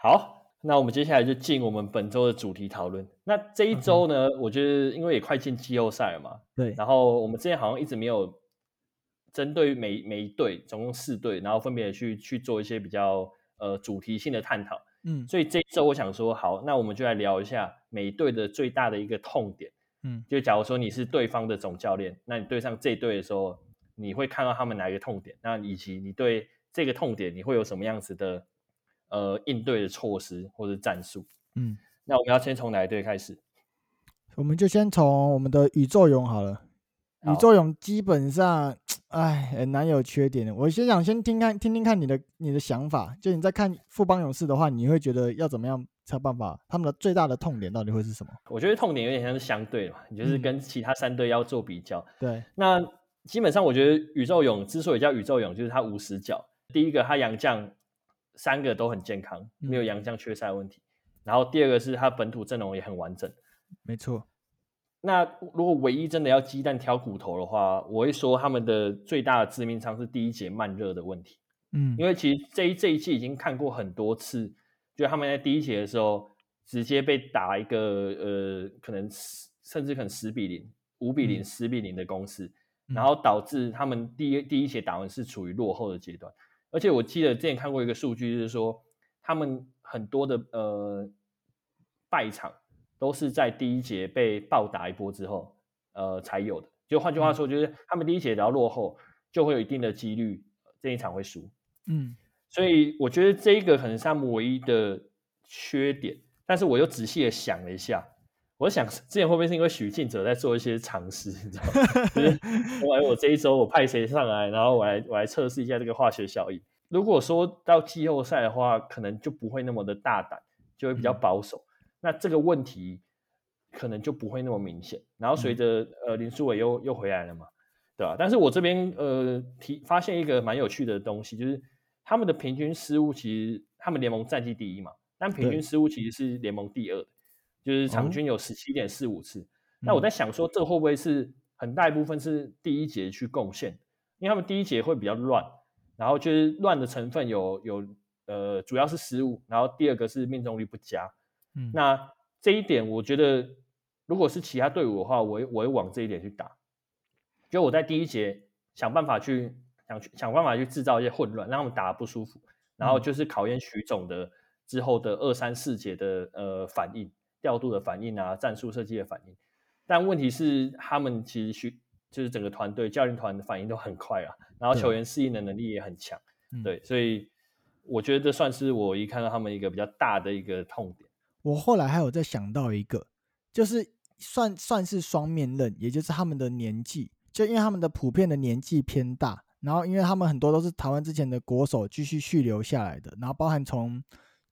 好，那我们接下来就进我们本周的主题讨论。那这一周呢.我觉得因为也快进季后赛了嘛，对。然后我们之前好像一直没有针对每每一队，总共四队，然后分别去去做一些比较呃主题性的探讨。嗯，所以这一周我想说，好，那我们就来聊一下每一队的最大的一个痛点。嗯，就假如说你是对方的总教练，那你对上这一队的时候。你会看到他们哪一个痛点？那以及你对这个痛点，你会有什么样子的呃应对的措施或者战术？嗯，那我们要先从哪一队开始？我们就先从我们的宇宙勇好了。好宇宙勇基本上，哎，很难有缺点的。我先想先听看听听看你的你的想法。就你在看富邦勇士的话，你会觉得要怎么样才有办法？他们的最大的痛点到底会是什么？我觉得痛点有点像是相对嘛，你就是跟其他三队要做比较。嗯、对，那。基本上，我觉得宇宙勇之所以叫宇宙勇，就是他无死角。第一个，他洋将三个都很健康，没有洋将缺赛问题。嗯、然后第二个是他本土阵容也很完整。没错。那如果唯一真的要鸡蛋挑骨头的话，我会说他们的最大的致命伤是第一节慢热的问题。嗯，因为其实这一这一季已经看过很多次，就他们在第一节的时候直接被打一个呃，可能甚至可能十比零、五比零、十比零的攻势。然后导致他们第一第一节打完是处于落后的阶段，而且我记得之前看过一个数据，就是说他们很多的呃败场都是在第一节被暴打一波之后呃才有的。就换句话说，就是他们第一节只要落后，就会有一定的几率这一场会输。嗯，所以我觉得这一个可能是他们唯一的缺点。但是我又仔细的想了一下。我想之前会不会是因为许晋哲在做一些尝试，你知道吗？[laughs] 就是我我这一周我派谁上来，然后我来我来测试一下这个化学效应。如果说到季后赛的话，可能就不会那么的大胆，就会比较保守。嗯、那这个问题可能就不会那么明显。然后随着、嗯、呃林书伟又又回来了嘛，对吧？但是我这边呃提发现一个蛮有趣的东西，就是他们的平均失误其实他们联盟战绩第一嘛，但平均失误其实是联盟第二的。就是场均有十七点四五次，哦、那我在想说，这会不会是很大一部分是第一节去贡献？因为他们第一节会比较乱，然后就是乱的成分有有呃，主要是失误，然后第二个是命中率不佳。嗯，那这一点我觉得，如果是其他队伍的话，我会我会往这一点去打。就我在第一节想办法去想去想办法去制造一些混乱，让他们打得不舒服，然后就是考验徐总的之后的二三四节的呃反应。调度的反应啊，战术设计的反应，但问题是他们其实需就是整个团队教练团的反应都很快啊，然后球员适应的能力也很强，对，对，所以我觉得这算是我一看到他们一个比较大的一个痛点。我后来还有在想到一个，就是算算是双面刃，也就是他们的年纪，就因为他们的普遍的年纪偏大，然后因为他们很多都是台湾之前的国手继续续留下来的，然后包含从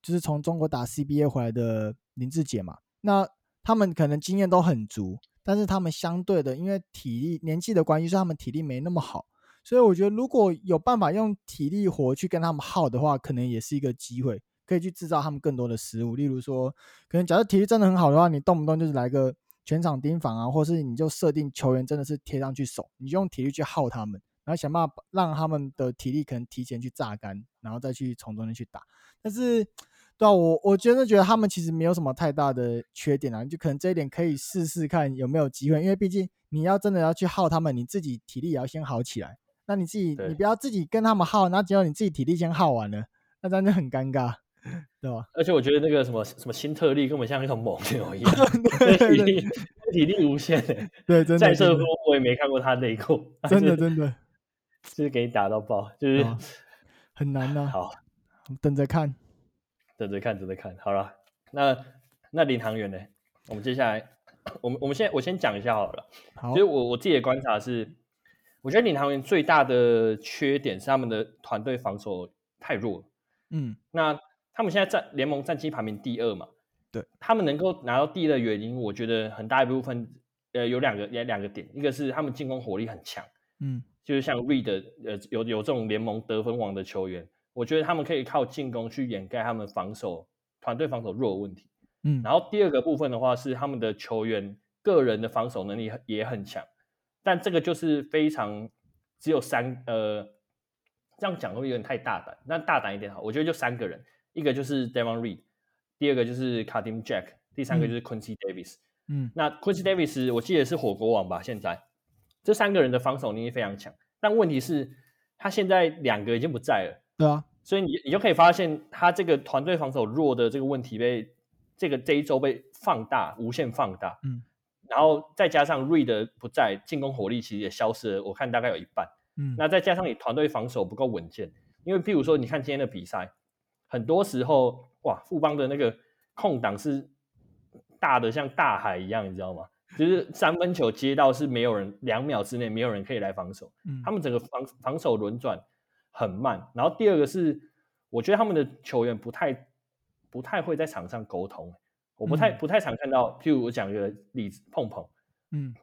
就是从中国打 CBA 回来的林志杰嘛。那他们可能经验都很足，但是他们相对的，因为体力年纪的关系，所以他们体力没那么好。所以我觉得，如果有办法用体力活去跟他们耗的话，可能也是一个机会，可以去制造他们更多的失误。例如说，可能假设体力真的很好的话，你动不动就是来个全场盯防啊，或是你就设定球员真的是贴上去守，你就用体力去耗他们，然后想办法让他们的体力可能提前去榨干，然后再去从中间去打。但是对啊，我我真的觉得他们其实没有什么太大的缺点啊，就可能这一点可以试试看有没有机会，因为毕竟你要真的要去耗他们，你自己体力也要先好起来。那你自己你不要自己跟他们耗，然后结果你自己体力先耗完了，那这样就很尴尬，对吧？[laughs] 而且我觉得那个什么什么新特例根本像一头猛牛一样，[laughs] 体力 [laughs] 体力无限的，对，真的。在这我也没看过他内裤，真的真的，就是给你打到爆，就是很难呐。好，等着看。等着看，等着看好了。那那领航员呢？我们接下来，我们我们先我先讲一下好了。好，其实我我自己的观察是，我觉得领航员最大的缺点是他们的团队防守太弱。嗯，那他们现在战联盟战绩排名第二嘛？对，他们能够拿到第一的原因，我觉得很大一部分，呃，有两个也两个点，一个是他们进攻火力很强。嗯，就是像 Reed，呃，有有这种联盟得分王的球员。我觉得他们可以靠进攻去掩盖他们防守团队防守弱的问题，嗯，然后第二个部分的话是他们的球员个人的防守能力也很强，但这个就是非常只有三呃，这样讲会有点太大胆，那大胆一点好，我觉得就三个人，一个就是 Devon Reed，第二个就是 Kadim Jack，第三个就是 Quincy Davis，嗯，那 Quincy Davis 我记得是火国王吧，现在。这三个人的防守能力非常强，但问题是他现在两个已经不在了。对啊，所以你你就可以发现，他这个团队防守弱的这个问题被这个这一周被放大，无限放大。嗯，然后再加上 Reed 不在，进攻火力其实也消失了，我看大概有一半。嗯，那再加上你团队防守不够稳健，因为譬如说，你看今天的比赛，很多时候哇，富邦的那个空档是大的像大海一样，你知道吗？就是三分球接到是没有人，两秒之内没有人可以来防守。嗯，他们整个防防守轮转。很慢，然后第二个是，我觉得他们的球员不太不太会在场上沟通，我不太、嗯、不太常看到。譬如我讲一个例子，碰碰，嗯，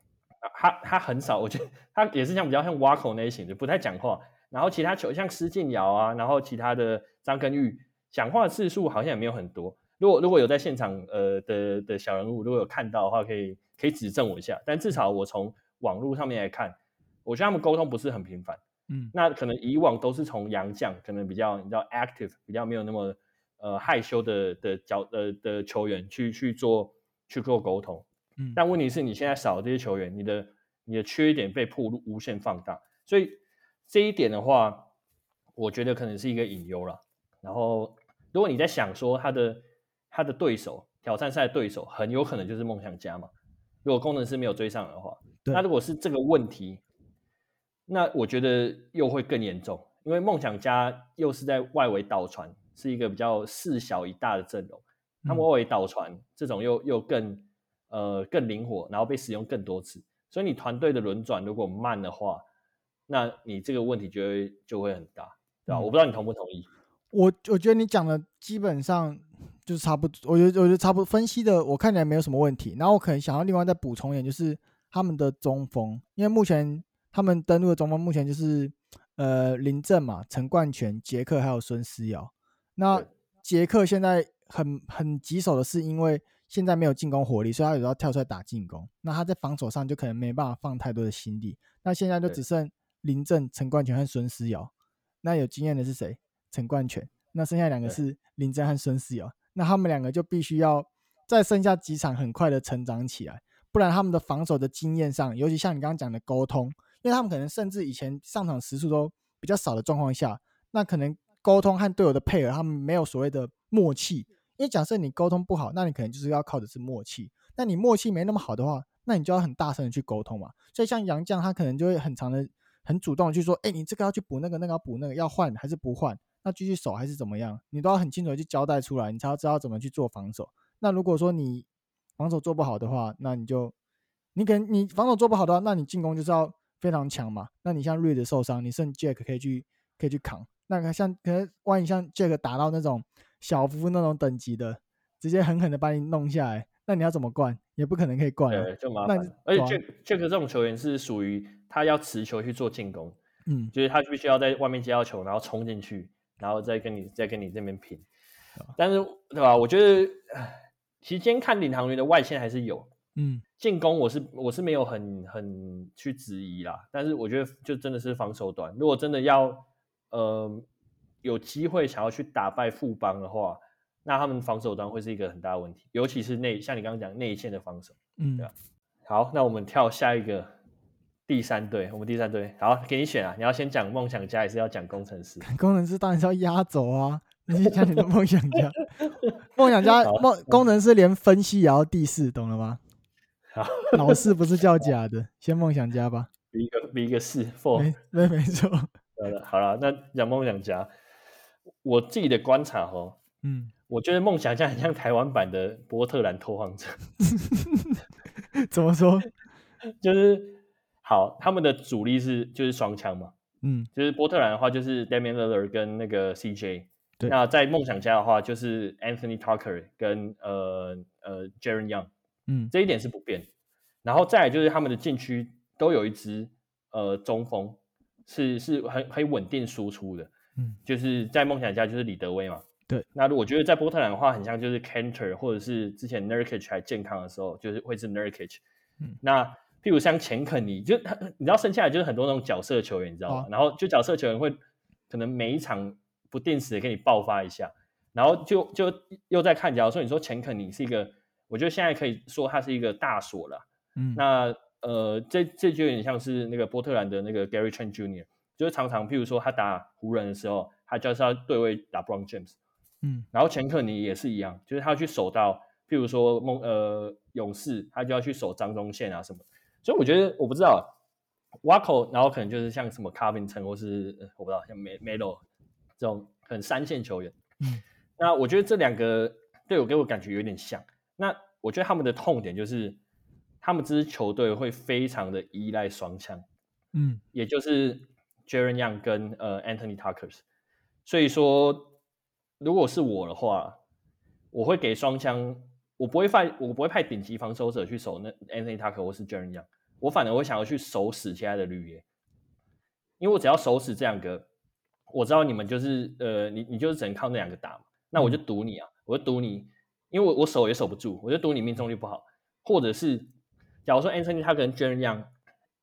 他他很少，我觉得他也是像比较像挖口那一型的，不太讲话。然后其他球像施晋尧啊，然后其他的张根玉讲话次数好像也没有很多。如果如果有在现场呃的的小人物，如果有看到的话，可以可以指正我一下。但至少我从网络上面来看，我觉得他们沟通不是很频繁。嗯，那可能以往都是从洋将，可能比较你知道 active，比较没有那么呃害羞的的角呃的球员去去做去做沟通。嗯，但问题是你现在少了这些球员，你的你的缺点被曝露无限放大，所以这一点的话，我觉得可能是一个隐忧了。然后如果你在想说他的他的对手挑战赛的对手很有可能就是梦想家嘛，如果工程师没有追上的话，那如果是这个问题。那我觉得又会更严重，因为梦想家又是在外围倒传，是一个比较四小一大的阵容，他们外围倒传这种又又更呃更灵活，然后被使用更多次，所以你团队的轮转如果慢的话，那你这个问题就会就会很大，对吧？嗯，我不知道你同不同意。我我觉得你讲的基本上就是差不多，我觉得我觉得差不多分析的我看起来没有什么问题，然后我可能想要另外再补充一点，就是他们的中锋，因为目前。他们登陆的中锋目前就是，呃，林振嘛，陈冠泉、杰克还有孙思尧。那杰克现在很很棘手的是，因为现在没有进攻火力，所以他有时候跳出来打进攻。那他在防守上就可能没办法放太多的心力。那现在就只剩林振、陈冠泉和孙思尧。那有经验的是谁？陈冠泉。那剩下两个是林振和孙思尧。那他们两个就必须要再剩下几场很快的成长起来，不然他们的防守的经验上，尤其像你刚刚讲的沟通。因为他们可能甚至以前上场时数都比较少的状况下，那可能沟通和队友的配合，他们没有所谓的默契。因为假设你沟通不好，那你可能就是要靠的是默契。那你默契没那么好的话，那你就要很大声的去沟通嘛。所以像杨将，他可能就会很常的、很主动的去说：“哎，你这个要去补那个，那个要补那个，要换还是不换？那继续守还是怎么样？”你都要很清楚的去交代出来，你才要知道怎么去做防守。那如果说你防守做不好的话，那你就你可能你防守做不好的话，那你进攻就是要。非常强嘛，那你像瑞德受伤，你剩 Jack 可以去可以去扛。那个像可能万一像 Jack 打到那种小夫那种等级的，直接狠狠的把你弄下来，那你要怎么灌？也不可能可以灌，对，就麻烦。而且 Jack Jack 这种球员是属于他要持球去做进攻，嗯，就是他必须要在外面接到球，然后冲进去，然后再跟你再跟你这边拼。但是对吧？我觉得，其实今天看领航员的外线还是有。嗯，进攻我是我是没有很很去质疑啦，但是我觉得就真的是防守端，如果真的要呃有机会想要去打败富邦的话，那他们防守端会是一个很大的问题，尤其是内像你刚刚讲内线的防守，嗯，对吧？好，那我们跳下一个第三队，我们第三队，好，给你选啊，你要先讲梦想家，还是要讲工程师？[laughs] 工程师当然是要压轴啊，你先讲你的梦想家，[laughs] 梦想家梦工程师连分析也要第四，懂了吗？好，[laughs] 老四不是叫假的，先梦想家吧，比一个比一个四，[laughs] four，没没错。[laughs] 好了，好了，那讲梦想家，我自己的观察哦，嗯。我觉得梦想家很像台湾版的波特兰拓荒者，怎么说？就是好，他们的主力是就是双枪嘛，嗯，就是波特兰的话就是 Damian Lillard 跟那个 CJ，对，那在梦想家的话就是 Anthony Tucker 跟呃呃 Jaren Young，嗯，这一点是不变。然后再来就是他们的禁区都有一支呃中锋，是是很很稳定输出的，嗯，就是在梦想家就是李德威嘛。对，那我觉得在波特兰的话，很像就是 Cantor 或者是之前 Nurkic 还健康的时候，就是会是 Nurkic。嗯，那譬如像钱肯尼，就你知道剩下来就是很多那种角色球员，你知道吗？哦、然后就角色球员会可能每一场不定时的给你爆发一下，然后就就又在看，假如说你说钱肯尼是一个，我觉得现在可以说他是一个大锁了。嗯，那呃，这这就有点像是那个波特兰的那个 Gary Trent Jr.，就是常常譬如说他打湖人的时候，他就是要对位打 LeBron James。嗯，然后钱克尼也是一样，就是他要去守到，譬如说梦呃勇士，他就要去守张中线啊什么。所以我觉得我不知道，Wako，然后可能就是像什么 Covington 或是我不知道像 Melo 这种很三线球员。嗯，那我觉得这两个队友给我感觉有点像。那我觉得他们的痛点就是，他们这支球队会非常的依赖双枪。嗯，也就是 Jaren Young 跟呃 Anthony Tucker。所以说。如果是我的话，我会给双枪，我不会派，我不会派顶级防守者去守那 Anthony Tucker 或是 Jaren Young，我反而会想要去守死其他的绿叶，因为我只要守死这两个，我知道你们就是呃，你你就是只能靠那两个打嘛，那我就赌你啊，我就赌你，因为我我守也守不住，我就赌你命中率不好，或者是假如说 Anthony Tucker 跟 Jaren Young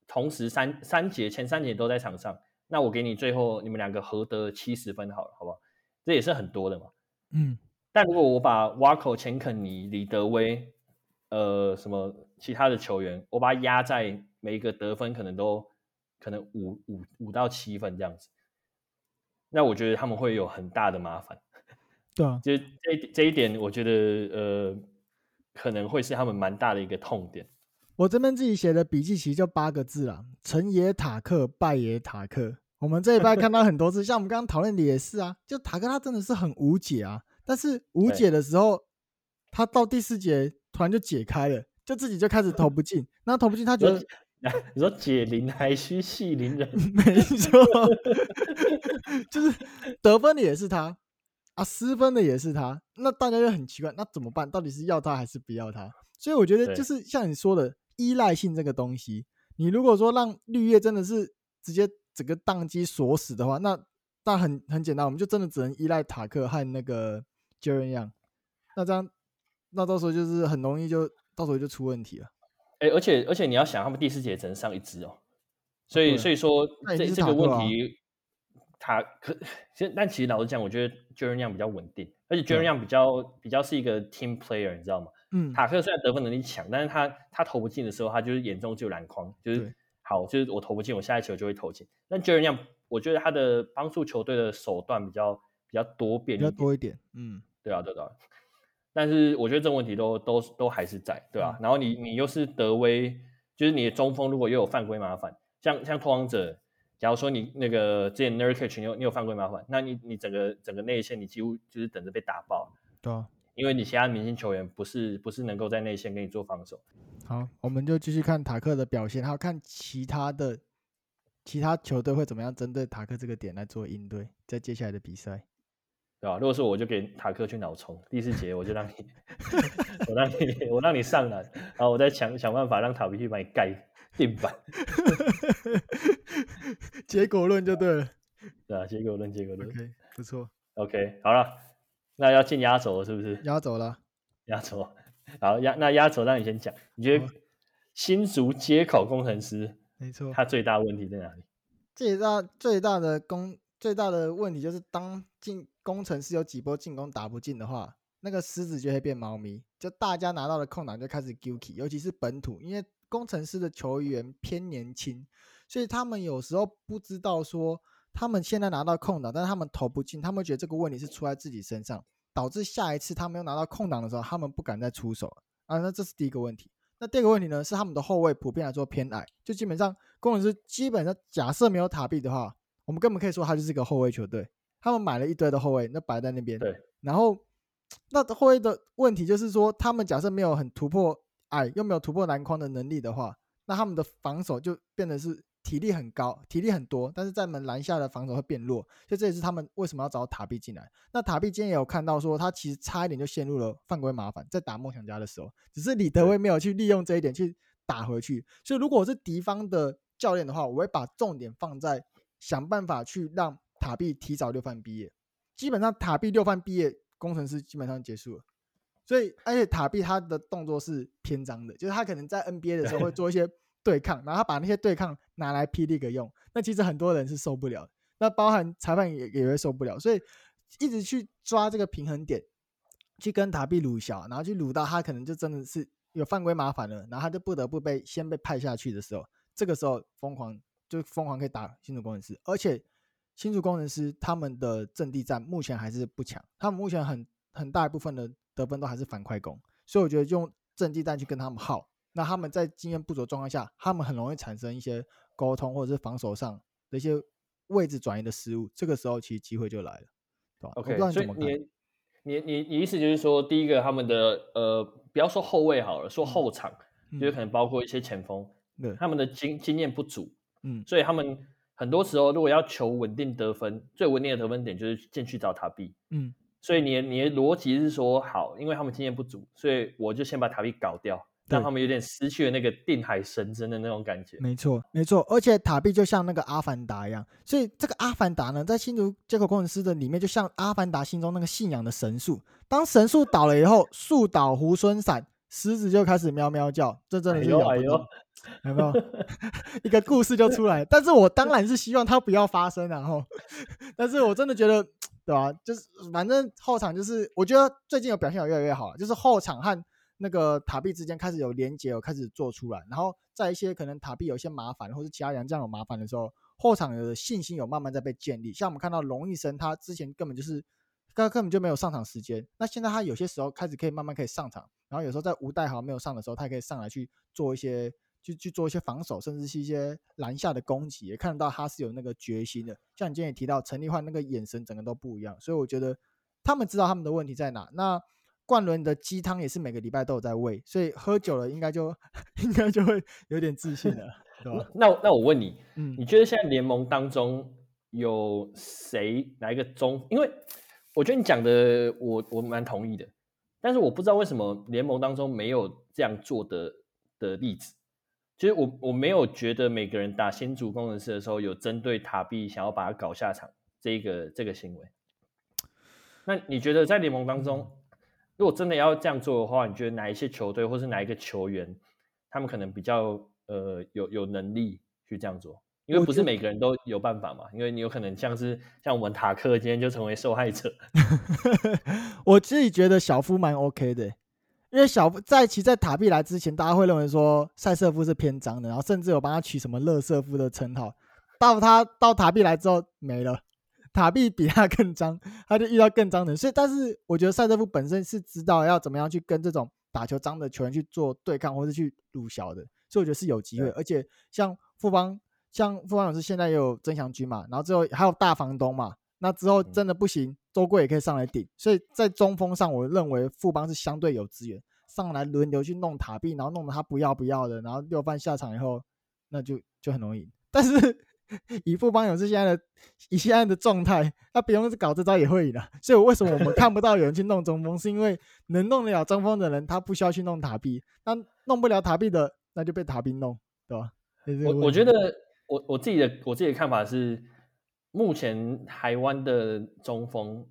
同时三三节前三节都在场上，那我给你最后你们两个合得七十分好了，好不好？这也是很多的嘛，嗯，但如果我把 Waco、钱肯尼、李德威，呃，什么其他的球员，我把它压在每一个得分可能都可能五五五到七分这样子，那我觉得他们会有很大的麻烦，对啊，就这这一点，我觉得呃可能会是他们蛮大的一个痛点。我这边自己写的笔记其实就八个字啊：成也塔克，败也塔克。我们这一拜看到很多次，像我们刚刚讨论的也是啊，就塔克他真的是很无解啊，但是无解的时候，他到第四节突然就解开了，就自己就开始投不进，那投不进他觉得，[laughs] 你说解铃还须系铃人，没错，[laughs] 就是得分的也是他啊，失分的也是他，那大家就很奇怪，那怎么办？到底是要他还是不要他？所以我觉得就是像你说的依赖性这个东西，你如果说让绿叶真的是直接。整个宕机锁死的话，那那很很简单，我们就真的只能依赖塔克和那个 Jaren Young，那这样，那到时候就是很容易就到时候就出问题了。哎、欸，而且而且你要想，他们第四节只能上一只哦，所以所以说这这个问题，塔克，[laughs] 其实但其实老实讲，我觉得 Jaren Young 比较稳定，而且 Jaren Young 比较比较是一个 team player，你知道吗？嗯，塔克虽然得分能力强，但是他他投不进的时候，他就是眼中只有篮筐，就是。好，就是我投不进，我下一球就会投进。那 Jaren Young，我觉得他的帮助球队的手段比较比较多变，比较多一点。嗯，对啊，对啊。但是我觉得这个问题都都都还是在，对吧、啊？嗯、然后你你又是德威，就是你的中锋如果又有犯规麻烦，像像拓荒者，假如说你那个之前 Nurkic 你有你有犯规麻烦，那你你整个整个内线你几乎就是等着被打爆。对啊，因为你其他明星球员不是不是能够在内线给你做防守。好，我们就继续看塔克的表现，还有看其他的其他球队会怎么样针对塔克这个点来做应对，在接下来的比赛，对吧？如果是我就给塔克去脑冲，第四节我就让你，[laughs] 我让你，我让你上篮，然后我再想想办法让塔皮去把你盖垫板，[laughs] 结果论就对了，对啊，结果论，结果论，OK，不错，OK，好了，那要进压轴了，是不是？压轴了，压轴。好压那压轴让你先讲，你觉得新竹接口工程师没错，他最大问题在哪里？最大最大的工最大的问题就是当进工程师有几波进攻打不进的话，那个狮子就会变猫咪，就大家拿到的空档就开始 guilty，尤其是本土，因为工程师的球员偏年轻，所以他们有时候不知道说他们现在拿到空档，但是他们投不进，他们觉得这个问题是出在自己身上，导致下一次他们又拿到空档的时候，他们不敢再出手啊。那这是第一个问题。那第二个问题呢，是他们的后卫普遍来说偏矮，就基本上工程师基本上假设没有塔壁的话，我们根本可以说他就是一个后卫球队。他们买了一堆的后卫，那摆在那边。对。然后，那后卫的问题就是说，他们假设没有很突破矮，又没有突破篮筐的能力的话，那他们的防守就变得是体力很高，体力很多，但是在门篮下的防守会变弱。所以这也是他们为什么要找塔壁进来。那塔壁今天也有看到说，他其实差一点就陷入了犯规麻烦，在打梦想家的时候，只是李德威没有去利用这一点去打回去。所以如果我是敌方的教练的话，我会把重点放在想办法去让。塔壁提早六犯毕业，基本上塔壁六犯毕业，工程师基本上结束了。所以，而且塔壁他的动作是偏脏的，就是他可能在 NBA 的时候会做一些对抗，然后他把那些对抗拿来 P. League 用。那其实很多人是受不了，那包含裁判也也会受不了。所以，一直去抓这个平衡点，去跟塔壁鲁小，然后去鲁到他可能就真的是有犯规麻烦了，然后他就不得不被先被派下去的时候，这个时候疯狂就疯狂可以打新竹工程师，而且。新竹工程师他们的阵地战目前还是不强，他们目前很很大一部分的得分都还是反快攻，所以我觉得用阵地战去跟他们耗，那他们在经验不足的状况下，他们很容易产生一些沟通或者是防守上的一些位置转移的失误，这个时候其实机会就来了，对吧？OK，所以你你你你意思就是说，第一个他们的呃，不要说后卫好了，说后场，嗯、就是可能包括一些前锋，对、嗯，他们的经经验不足，嗯，所以他们。很多时候，如果要求稳定得分，最稳定的得分点就是进去找塔壁。嗯，所以你你的逻辑是说，好，因为他们经验不足，所以我就先把塔壁搞掉，让他们有点失去了那个定海神针的那种感觉。没错，没错。而且塔壁就像那个阿凡达一样，所以这个阿凡达呢，在新竹街口工程师的里面，就像阿凡达心中那个信仰的神树。当神树倒了以后，树倒猢狲散，狮子就开始喵喵叫，这真的是咬不动。有没有 [laughs] 一个故事就出来？但是我当然是希望它不要发生，然后，[laughs] 但是我真的觉得，对吧？就是反正后场就是，我觉得最近有表现有越来越好，就是后场和那个塔壁之间开始有连接，有开始做出来。然后在一些可能塔壁有一些麻烦，或者其他人这样有麻烦的时候，后场的信心有慢慢在被建立。像我们看到龙一生，他之前根本就是，他根本就没有上场时间。那现在他有些时候开始可以慢慢可以上场，然后有时候在吴岱豪没有上的时候，他也可以上来去做一些。去去做一些防守，甚至是一些篮下的攻击，也看得到他是有那个决心的。像你今天也提到陈立焕那个眼神，整个都不一样。所以我觉得他们知道他们的问题在哪。那冠伦的鸡汤也是每个礼拜都有在喂，所以喝酒了应该就 [laughs] 应该就会有点自信了，对吧？那那我问你，嗯，你觉得现在联盟当中有谁哪一个中？因为我觉得你讲的我我蛮同意的，但是我不知道为什么联盟当中没有这样做的的例子。其实我我没有觉得每个人打新竹工程师的时候有针对塔壁想要把他搞下场这个这个行为。那你觉得在联盟当中，如果真的要这样做的话，你觉得哪一些球队或是哪一个球员，他们可能比较呃有有能力去这样做？因为不是每个人都有办法嘛。因为你有可能像是像我们塔克今天就成为受害者。[laughs] 我自己觉得小夫蛮 OK 的。因为小夫在其在塔壁来之前，大家会认为说塞瑟夫是偏脏的，然后甚至有帮他取什么“乐瑟夫”的称号。到他到塔壁来之后没了，塔壁比他更脏，他就遇到更脏的人。所以，但是我觉得赛德夫本身是知道要怎么样去跟这种打球脏的球员去做对抗，或是去鲁小的。所以我觉得是有机会。而且像富邦，像富邦勇士现在也有曾祥军嘛，然后之后还有大房东嘛。那之后真的不行，周贵也可以上来顶，所以在中锋上，我认为富邦是相对有资源，上来轮流去弄塔壁，然后弄得他不要不要的，然后六犯下场以后，那就就很容易。但是以富邦勇士现在的以现在的状态，他不用搞这招也会赢的。所以为什么我们看不到有人去弄中锋？是因为能弄得了中锋的人，他不需要去弄塔壁；那弄不了塔壁的，那就被塔壁弄，对吧？我我觉得我我自己的我自己的看法是。目前台湾的中锋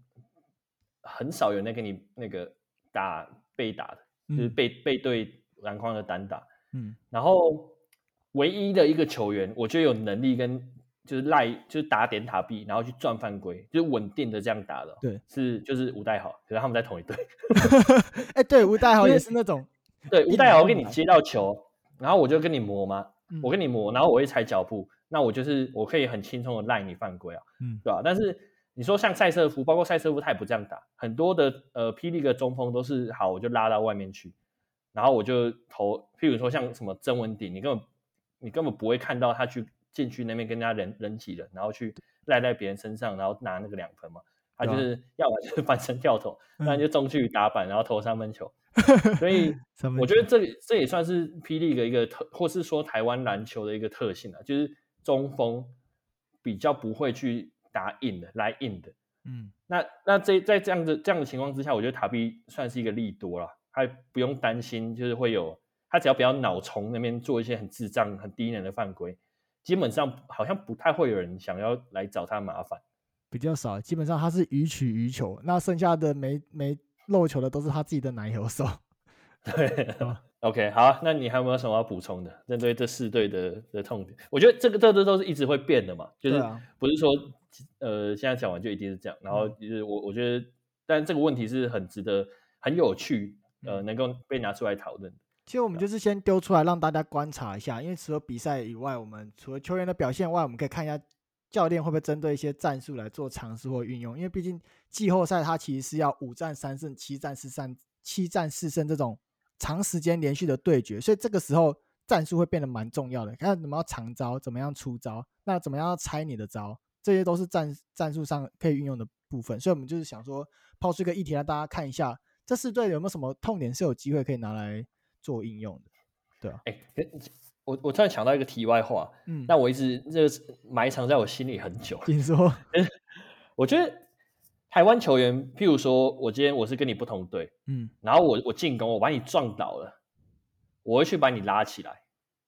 很少有那个你那个打被打的，嗯、就是背背对篮筐的单打。嗯，然后唯一的一个球员，我觉得有能力跟就是赖就是打点塔币，然后去赚犯规，就是稳定的这样打的。对，是就是吴代豪，可是他们在同一队。[laughs] [laughs] 哎、欸，对，吴代豪也是那种。对，吴代豪跟你接到球，然后我就跟你磨嘛，嗯、我跟你磨，然后我会踩脚步，那我就是我可以很轻松的赖你犯规啊，嗯，对吧？但是你说像赛瑟夫，包括赛瑟夫他也不这样打，很多的呃霹雳的中锋都是好，我就拉到外面去，然后我就投，譬如说像什么曾文鼎，你根本你根本不会看到他去禁区那边跟人家人人挤人，然后去赖在别人身上，然后拿那个两分嘛，他就是要么就是翻身跳投，不然、嗯、就中距离打板，然后投三分球。[laughs] 所以我觉得这这也算是霹雳的一个特，或是说台湾篮球的一个特性啊，就是中锋比较不会去打硬的，来硬的。嗯，那那这在这样的这样的情况之下，我觉得塔比算是一个利多了，他不用担心，就是会有他只要不要脑虫那边做一些很智障、很低能的犯规，基本上好像不太会有人想要来找他麻烦，比较少。基本上他是予取予求，那剩下的没没。漏球的都是他自己的奶油手，[laughs] 对，[laughs] OK，好，那你还有没有什么要补充的？针对这四队的的痛点，我觉得这个这个都是一直会变的嘛，就是不是说呃现在讲完就一定是这样，然后就是我我觉得，但这个问题是很值得、很有趣，呃，能够被拿出来讨论。其实我们就是先丢出来让大家观察一下，因为除了比赛以外，我们除了球员的表现外，我们可以看一下。教练会不会针对一些战术来做尝试或运用？因为毕竟季后赛它其实是要五战三胜、七战四胜、七战四胜这种长时间连续的对决，所以这个时候战术会变得蛮重要的。看怎么样长招，怎么样出招，那怎么样要拆你的招，这些都是战战术上可以运用的部分。所以我们就是想说，抛出一个议题让大家看一下，这四队有没有什么痛点是有机会可以拿来做应用的？对啊，欸我我突然想到一个题外话，嗯，但我一直这个埋藏在我心里很久。听说，我觉得台湾球员，譬如说，我今天我是跟你不同队，嗯，然后我我进攻，我把你撞倒了，我会去把你拉起来，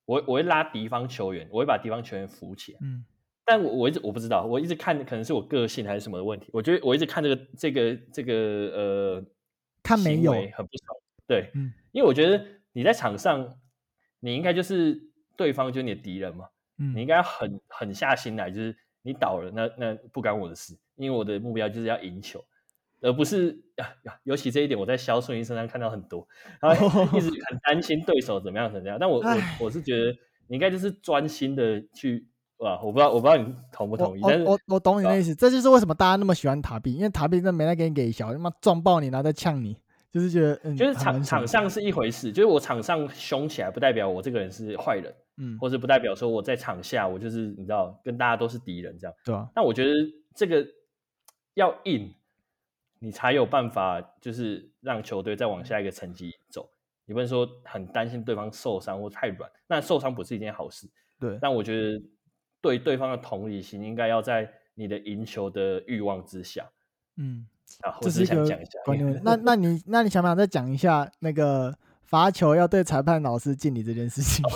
我我会拉敌方球员，我会把敌方球员扶起来，嗯，但我我一直我不知道，我一直看可能是我个性还是什么的问题，我觉得我一直看这个这个这个呃，他没有很不爽，对，嗯，因为我觉得你在场上，你应该就是。对方就是你的敌人嘛，嗯，你应该要狠狠下心来，就是你倒了，那那不干我的事，因为我的目标就是要赢球，而不是呀呀。尤其这一点，我在肖顺英身上看到很多，然后一直很担心对手怎么样怎么样。但我我我是觉得你应该就是专心的去，哇，我不知道我不知道你同不同意，我但是我我懂你的意思，这就是为什么大家那么喜欢塔比，因为塔比真的没来给你给小，他妈撞爆你，然后再呛你。就是觉得，嗯、就是场场上是一回事，就是我场上凶起来，不代表我这个人是坏人，嗯，或是不代表说我在场下我就是你知道，跟大家都是敌人这样，对啊。那我觉得这个要硬，你才有办法，就是让球队再往下一个层级走。你不能说很担心对方受伤或太软，那受伤不是一件好事，对。但我觉得对对方的同理心应该要在你的赢球的欲望之下，嗯。啊，这是一个观念。[laughs] 那那你那你想不想再讲一下那个罚球要对裁判老师敬礼这件事情？[laughs]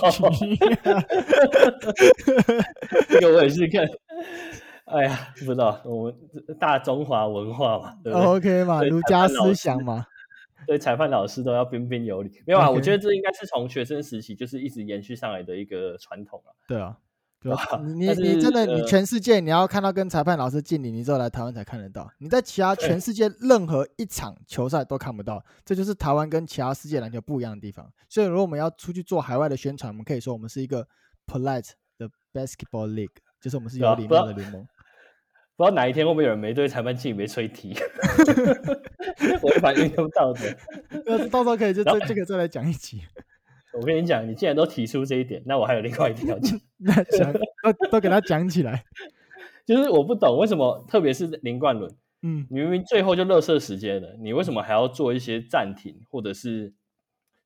这个我也是看。哎呀，不知道我们大中华文化嘛，对不对？OK 嘛，儒家思想嘛，对裁判老师都要彬彬有礼。没有啊，我觉得这应该是从学生时期就是一直延续上来的一个传统啊。对啊。对吧？[laughs] 你 [laughs] 你真的你全世界你要看到跟裁判老师敬礼，你只有来台湾才看得到。你在其他全世界任何一场球赛都看不到，这就是台湾跟其他世界篮球不一样的地方。所以如果我们要出去做海外的宣传，我们可以说我们是一个 polite 的 basketball league，就是我们是有礼貌的联盟。[laughs] 不知道哪一天会不会有人没对裁判敬礼，没吹题，违反运动道德。那到时候可以就这这个再来讲一集。我跟你讲，你既然都提出这一点，那我还有另外一点 [laughs] 要讲。那讲都都给他讲起来。就是我不懂为什么，特别是林冠伦，嗯，你明明最后就热射时间了，你为什么还要做一些暂停，或者是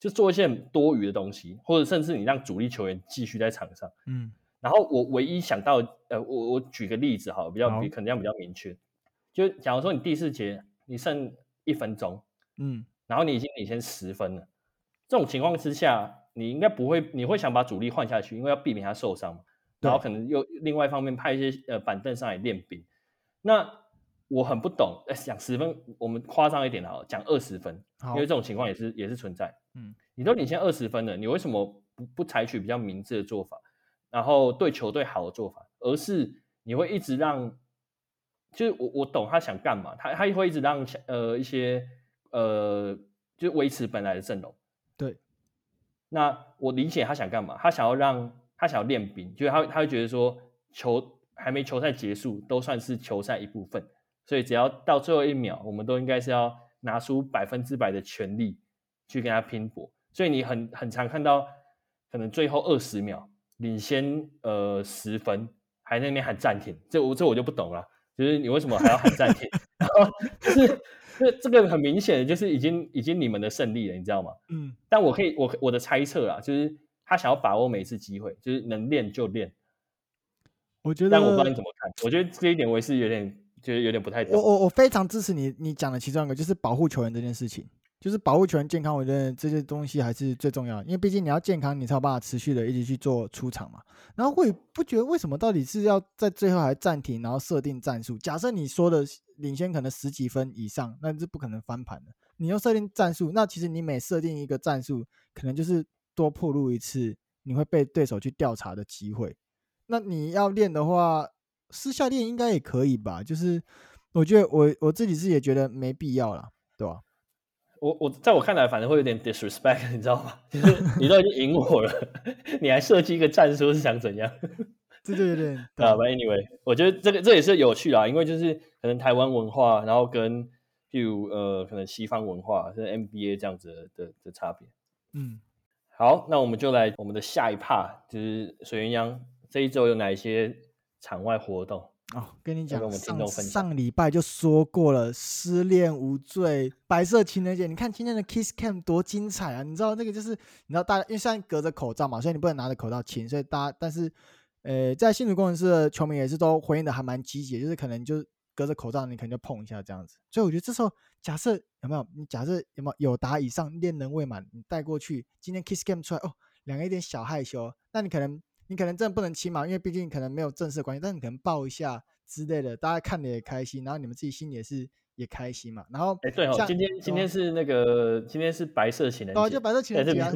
就做一些很多余的东西，或者甚至你让主力球员继续在场上，嗯。然后我唯一想到，呃，我我举个例子哈，比较比肯定要比较明确，就假如说你第四节你剩一分钟，嗯，然后你已经领先十分了。这种情况之下，你应该不会，你会想把主力换下去，因为要避免他受伤嘛。然后可能又另外一方面派一些呃板凳上来练兵。那我很不懂，哎，讲十分，我们夸张一点好了，讲二十分，因为这种情况也是也是存在。嗯，你都领先二十分了，你为什么不不采取比较明智的做法，然后对球队好的做法，而是你会一直让，就是我我懂他想干嘛，他他会一直让呃一些呃就维持本来的阵容。对，那我理解他想干嘛，他想要让他想要练兵，就是他他会觉得说球还没球赛结束都算是球赛一部分，所以只要到最后一秒，我们都应该是要拿出百分之百的全力去跟他拼搏。所以你很很常看到，可能最后二十秒领先呃十分，还在那边喊暂停，这我这我就不懂了，就是你为什么还要喊暂停？[laughs] 然后就是这这个很明显的就是已经已经你们的胜利了，你知道吗？嗯。但我可以我我的猜测啊，就是他想要把握每一次机会，就是能练就练。我觉得，但我不知道你怎么看。我觉得这一点我也是有点觉得有点不太懂。我我我非常支持你你讲的其中一个，就是保护球员这件事情。就是保护球员健康，我觉得这些东西还是最重要，因为毕竟你要健康，你才有办法持续的一直去做出场嘛。然后会不觉得为什么到底是要在最后还暂停，然后设定战术？假设你说的领先可能十几分以上，那是不可能翻盘的。你要设定战术，那其实你每设定一个战术，可能就是多破路一次你会被对手去调查的机会。那你要练的话，私下练应该也可以吧？就是我觉得我我自己是也觉得没必要了，对吧？我我在我看来，反正会有点 disrespect，你知道吗？就是 [laughs] 你都已经赢我了，你还设计一个战术是想怎样？这就有点啊。But anyway，我觉得这个这也是有趣啦，因为就是可能台湾文化，然后跟譬如呃可能西方文化，是 NBA 这样子的的，的差别。嗯，好，那我们就来我们的下一 part，就是水鸳鸯这一周有哪一些场外活动？哦，跟你讲，我们上上礼拜就说过了，失恋无罪，白色情人节。你看今天的 Kiss Cam 多精彩啊！你知道那个就是，你知道大家因为现在隔着口罩嘛，所以你不能拿着口罩亲，所以大家但是，呃，在新竹工程师的球迷也是都回应的还蛮积极，就是可能就隔着口罩，你可能就碰一下这样子。所以我觉得这时候假设有没有，你假设有没有有达以上恋人未满，你带过去，今天 Kiss Cam 出来哦，两个有点小害羞，那你可能。你可能真的不能亲嘛，因为毕竟可能没有正式关系，但你可能抱一下之类的，大家看的也开心，然后你们自己心里也是也开心嘛。然后，哎、欸，对哦，今天今天是那个今天是白色情人节，哦，就白色情人节啊，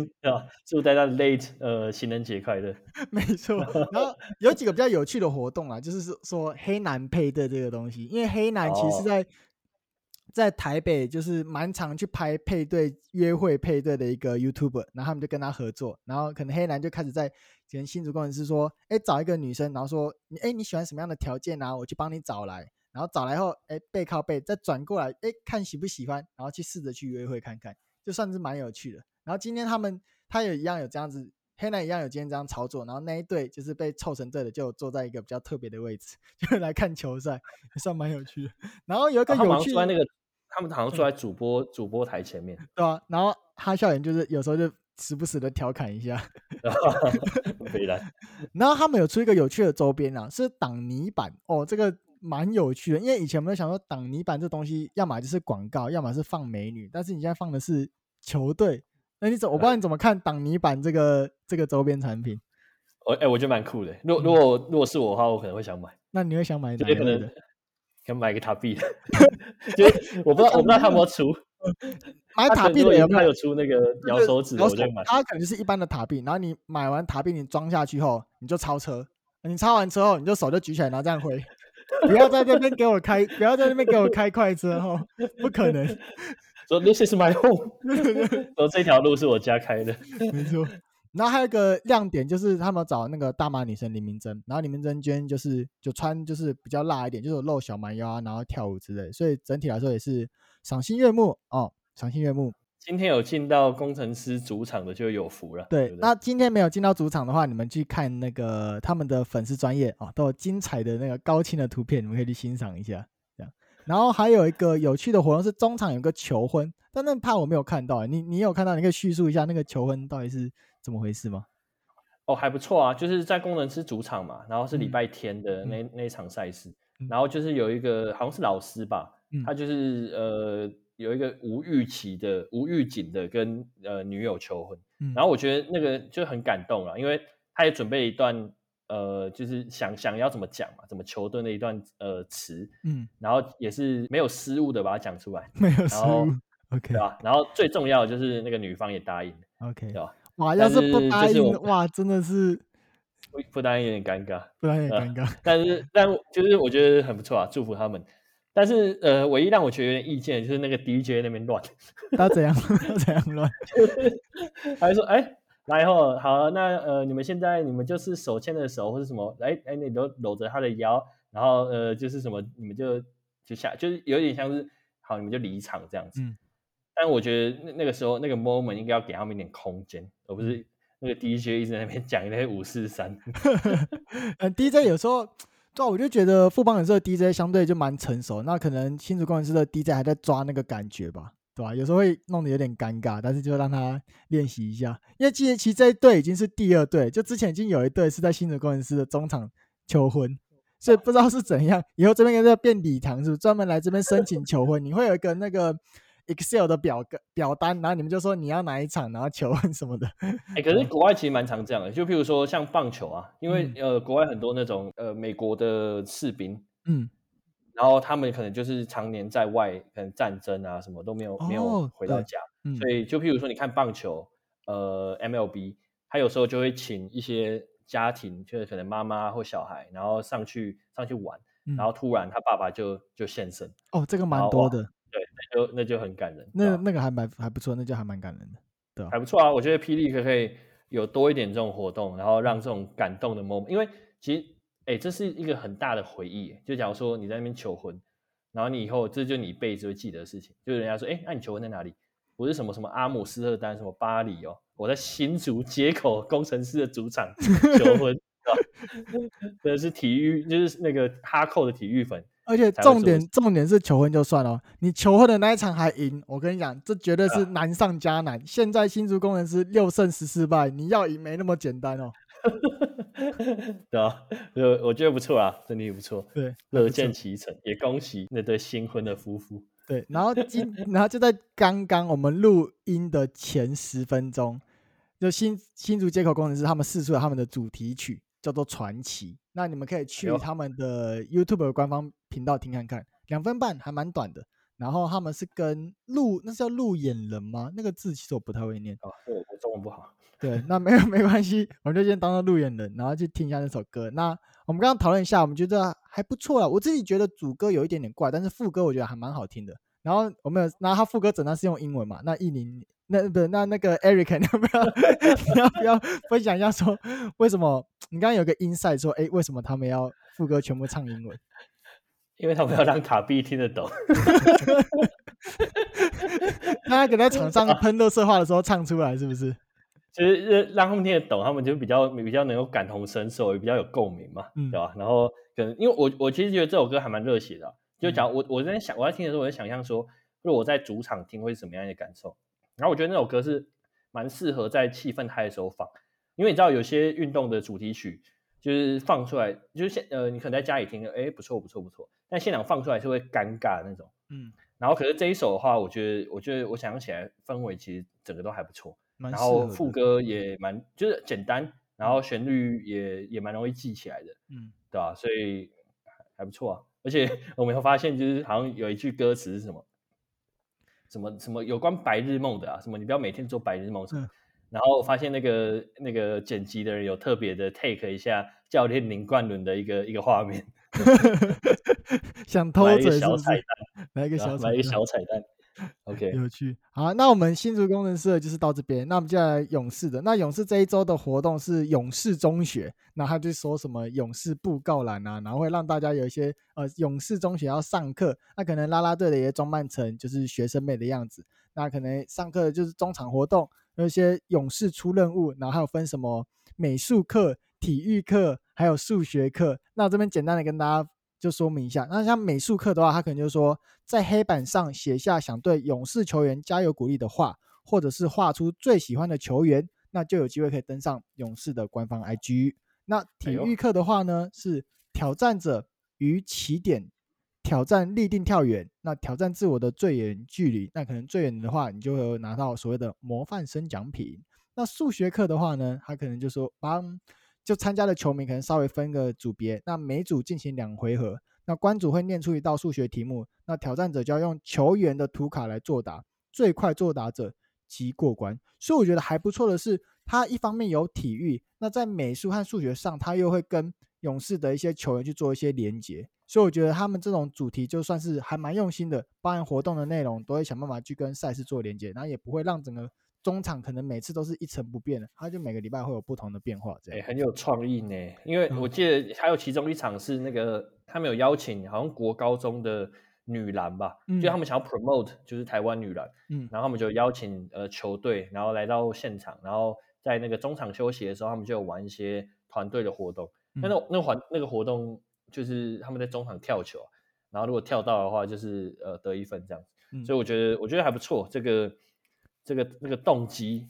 祝大家 late 呃情人节快乐。[laughs] 没错，然后有几个比较有趣的活动啊，就是说说黑男配对这个东西，因为黑男其实是在。哦在台北就是蛮常去拍配对、约会配对的一个 YouTuber，然后他们就跟他合作，然后可能黑男就开始在跟新竹工程师说，哎，找一个女生，然后说，哎，你喜欢什么样的条件啊？我去帮你找来，然后找来后，哎，背靠背再转过来，哎，看喜不喜欢，然后去试着去约会看看，就算是蛮有趣的。然后今天他们他也一样有这样子，黑男一样有今天这样操作，然后那一对就是被凑成对的，就坐在一个比较特别的位置，[laughs] 就来看球赛，还算蛮有趣的。然后有一个有趣的。那个他们好像坐在主播、嗯、主播台前面，对啊，然后哈笑脸就是有时候就时不时的调侃一下，[laughs] [laughs] 然后他们有出一个有趣的周边啊，是挡泥板哦，这个蛮有趣的，因为以前我们想说挡泥板这东西，要么就是广告，要么是放美女，但是你现在放的是球队，那你怎我不知道你怎么看挡泥板这个这个周边产品？我哎、欸，我觉得蛮酷的。如果如果如果是我的话，我可能会想买。那你会想买哪一个？想买个塔币，就 [laughs] 我不知道，我不知道他有没有出。买塔币的有没有？他有出那个摇手指，我就买。他可能是一般的塔币，然后你买完塔币，你装下去后，你就超车。你超完车后，你就手就举起来，然后这样挥。不要在这边给我开，不要在那边给我开快车哈，不可能。说 This is my home，[laughs] [laughs] 说这条路是我家开的，没错。然后还有一个亮点就是他们找那个大妈女生林明珍，然后林明珍娟就是就穿就是比较辣一点，就是露小蛮腰啊，然后跳舞之类，所以整体来说也是赏心悦目哦，赏心悦目。今天有进到工程师主场的就有福了。对，对对，那今天没有进到主场的话，你们去看那个他们的粉丝专业啊，都有精彩的那个高清的图片，你们可以去欣赏一下。这样，然后还有一个有趣的活动是中场有个求婚，但那怕我没有看到，你你有看到？你可以叙述一下那个求婚到底是？怎么回事吗？哦，还不错啊，就是在攻城狮主场嘛，然后是礼拜天的那、嗯、那一场赛事，嗯、然后就是有一个好像是老师吧，嗯、他就是呃有一个无预期的无预警的跟呃女友求婚，嗯、然后我觉得那个就很感动了，因为他也准备一段呃就是想想要怎么讲嘛，怎么求婚的一段呃词，嗯，然后也是没有失误的把它讲出来，没有失误，OK，对吧？然后最重要的就是那个女方也答应，OK，对吧？哇，要是不答应，是哇，真的是不不答应有点尴尬，不答应有点尴尬，呃、但是但就是我觉得很不错啊，祝福他们。但是呃，唯一让我觉得有点意见就是那个 DJ 那边乱，[laughs] [laughs] 他怎样他怎样乱？[laughs] 他就说哎，来后好，那呃你们现在你们就是手牵着手或者什么，哎哎你都搂着他的腰，然后呃就是什么你们就就下就是有点像是好你们就离场这样子。嗯、但我觉得那那个时候那个 moment 应该要给他们一点空间，而不是那个 DJ 一直在那边讲那些五四三。[laughs] 嗯，DJ 有时候。对啊，我就觉得富邦勇士的 DJ 相对就蛮成熟，那可能新竹工程师的 DJ 还在抓那个感觉吧，对吧？有时候会弄得有点尴尬，但是就让他练习一下，因为其实其实这一队已经是第二队，就之前已经有一队是在新竹工程师的中场求婚，所以不知道是怎样，以后这边应该要变礼堂，是不是专门来这边申请求婚？你会有一个那个。Excel 的表格表单，然后你们就说你要哪一场，然后求婚什么的。哎、欸，可是国外其实蛮常这样的，就譬如说像棒球啊，因为、嗯、呃国外很多那种呃美国的士兵，嗯，然后他们可能就是常年在外，可能战争啊什么都没有、哦、没有回到家，嗯、所以就譬如说你看棒球，呃 MLB，他有时候就会请一些家庭，就是可能妈妈或小孩，然后上去上去玩，嗯、然后突然他爸爸就就现身。哦，这个蛮多的。就那就很感人。那那个还蛮还不错，那就还蛮感人的，对还不错啊。我觉得霹雳可可以有多一点这种活动，然后让这种感动的 moment，因为其实哎，这是一个很大的回忆。就假如说你在那边求婚，然后你以后这就你一辈子会记得的事情。就人家说，哎，那你求婚在哪里？不是什么什么阿姆斯特丹，什么巴黎哦，我在新竹街口工程师的主场求婚，[laughs] 这 [laughs] 是体育，就是那个哈扣的体育粉。而且重点重点是求婚就算了，你求婚的那一场还赢，我跟你讲，这绝对是难上加难。啊、现在新竹工程师六胜十四败，你要赢没那么简单哦。[laughs] 对啊，呃，我觉得不错啊，真的不错。对，乐见其成，也恭喜那对新婚的夫妇。对，然后今然后就在刚刚我们录音的前十分钟，就新新竹接口工程师他们试出了他们的主题曲。叫做传奇，那你们可以去他们的 YouTube 官方频道听看看，两分半还蛮短的。然后他们是跟路，那是叫路演人吗？那个字其实我不太会念。哦，对我中文不好。对，那没有 [laughs] 没关系，我们就先当做路演人，然后去听一下那首歌。那我们刚刚讨论一下，我们觉得还不错啦。我自己觉得主歌有一点点怪，但是副歌我觉得还蛮好听的。然后我们有，然后他副歌整段是用英文嘛？那印尼。那不那那个 Eric，你要不要你要不要分享一下说为什么你刚刚有个 insight 说哎为什么他们要副歌全部唱英文？[laughs] 因为他们要让卡比听得懂。那他给在场上喷垃圾话的时候唱出来是不是？[laughs] 其实让他们听得懂，他们就比较比较能够感同身受，也比较有共鸣嘛，嗯、对吧？然后可能因为我我其实觉得这首歌还蛮热血的、啊，就讲我我在想我在听的时候，我在想象说，如果我在主场听会是什么样的感受？然后我觉得那首歌是蛮适合在气氛嗨的时候放，因为你知道有些运动的主题曲就是放出来，就是现呃你可能在家里听，哎不错不错不错，但现场放出来是会尴尬的那种，嗯。然后可是这一首的话，我觉得我觉得我想起来氛围其实整个都还不错，然后副歌也蛮就是简单，然后旋律也也蛮容易记起来的，嗯，对吧？所以还不错啊。而且 [laughs] 我们会发现就是好像有一句歌词是什么？什么什么有关白日梦的啊？什么你不要每天做白日梦什么？嗯、然后我发现那个那个剪辑的人有特别的 take 一下教练林冠伦的一个一个画面，[laughs] 想偷嘴是不是？来一个小彩蛋，来一个小来一个小彩蛋。[laughs] OK，有趣。好，那我们新竹攻人狮就是到这边。那我们接下来勇士的。那勇士这一周的活动是勇士中学，那他就说什么勇士布告栏啊，然后会让大家有一些呃勇士中学要上课，那可能啦啦队的也装扮成就是学生妹的样子，那可能上课就是中场活动，有一些勇士出任务，然后还有分什么美术课、体育课，还有数学课。那我这边简单的跟大家。就说明一下，那像美术课的话，他可能就是说，在黑板上写下想对勇士球员加油鼓励的话，或者是画出最喜欢的球员，那就有机会可以登上勇士的官方 IG。那体育课的话呢，是挑战者与起点挑战立定跳远，那挑战自我的最远距离，那可能最远的话，你就会拿到所谓的模范生奖品。那数学课的话呢，他可能就说帮。就参加的球迷可能稍微分个组别，那每组进行两回合，那关主会念出一道数学题目，那挑战者就要用球员的图卡来作答，最快作答者即过关。所以我觉得还不错的是，他一方面有体育，那在美术和数学上，他又会跟勇士的一些球员去做一些连接。所以我觉得他们这种主题就算是还蛮用心的，包含活动的内容都会想办法去跟赛事做连接，然后也不会让整个。中场可能每次都是一成不变的，他就每个礼拜会有不同的变化，这样、欸、很有创意呢。因为我记得还有其中一场是那个他们有邀请好像国高中的女篮吧，嗯、就他们想要 promote 就是台湾女篮，嗯，然后他们就邀请呃球队，然后来到现场，然后在那个中场休息的时候，他们就有玩一些团队的活动。嗯、那那那环那个活动就是他们在中场跳球，然后如果跳到的话，就是呃得一分这样。嗯、所以我觉得我觉得还不错，这个。这个那个动机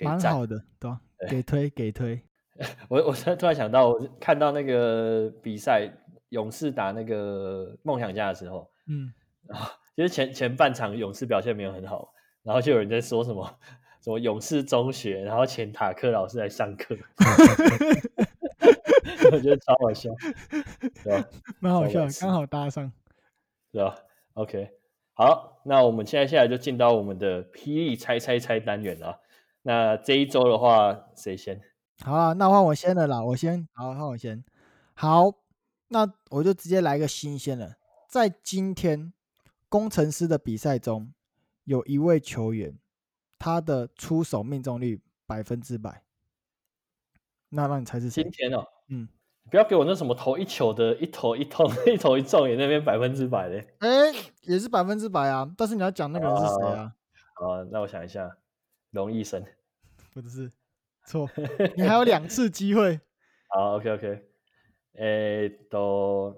蛮好的，对吧？给推给推。[laughs] 我我突然想到，我看到那个比赛，勇士打那个梦想家的时候，嗯，然后其实前前半场勇士表现没有很好，然后就有人在说什么 [laughs] 什么勇士中学，然后请塔克老师来上课，[laughs] 我觉得超好笑，对吧？蛮好笑，刚好搭上，对吧？OK。好，那我们现在下来就进到我们的霹雳猜猜猜单元了。那这一周的话，谁先？好啊，那换我先了啦。我先，好，换我先。好，那我就直接来个新鲜的。在今天工程师的比赛中，有一位球员，他的出手命中率百分之百。那让你猜是谁？今天哦，嗯。不要给我那什么投一球的，一投一投一投一中，也那边百分之百的。哎，也是百分之百啊。但是你要讲那个人是谁啊？啊，那我想一下，龙一生，不是，错，[laughs] 你还有两次机会。好，OK OK，哎，都，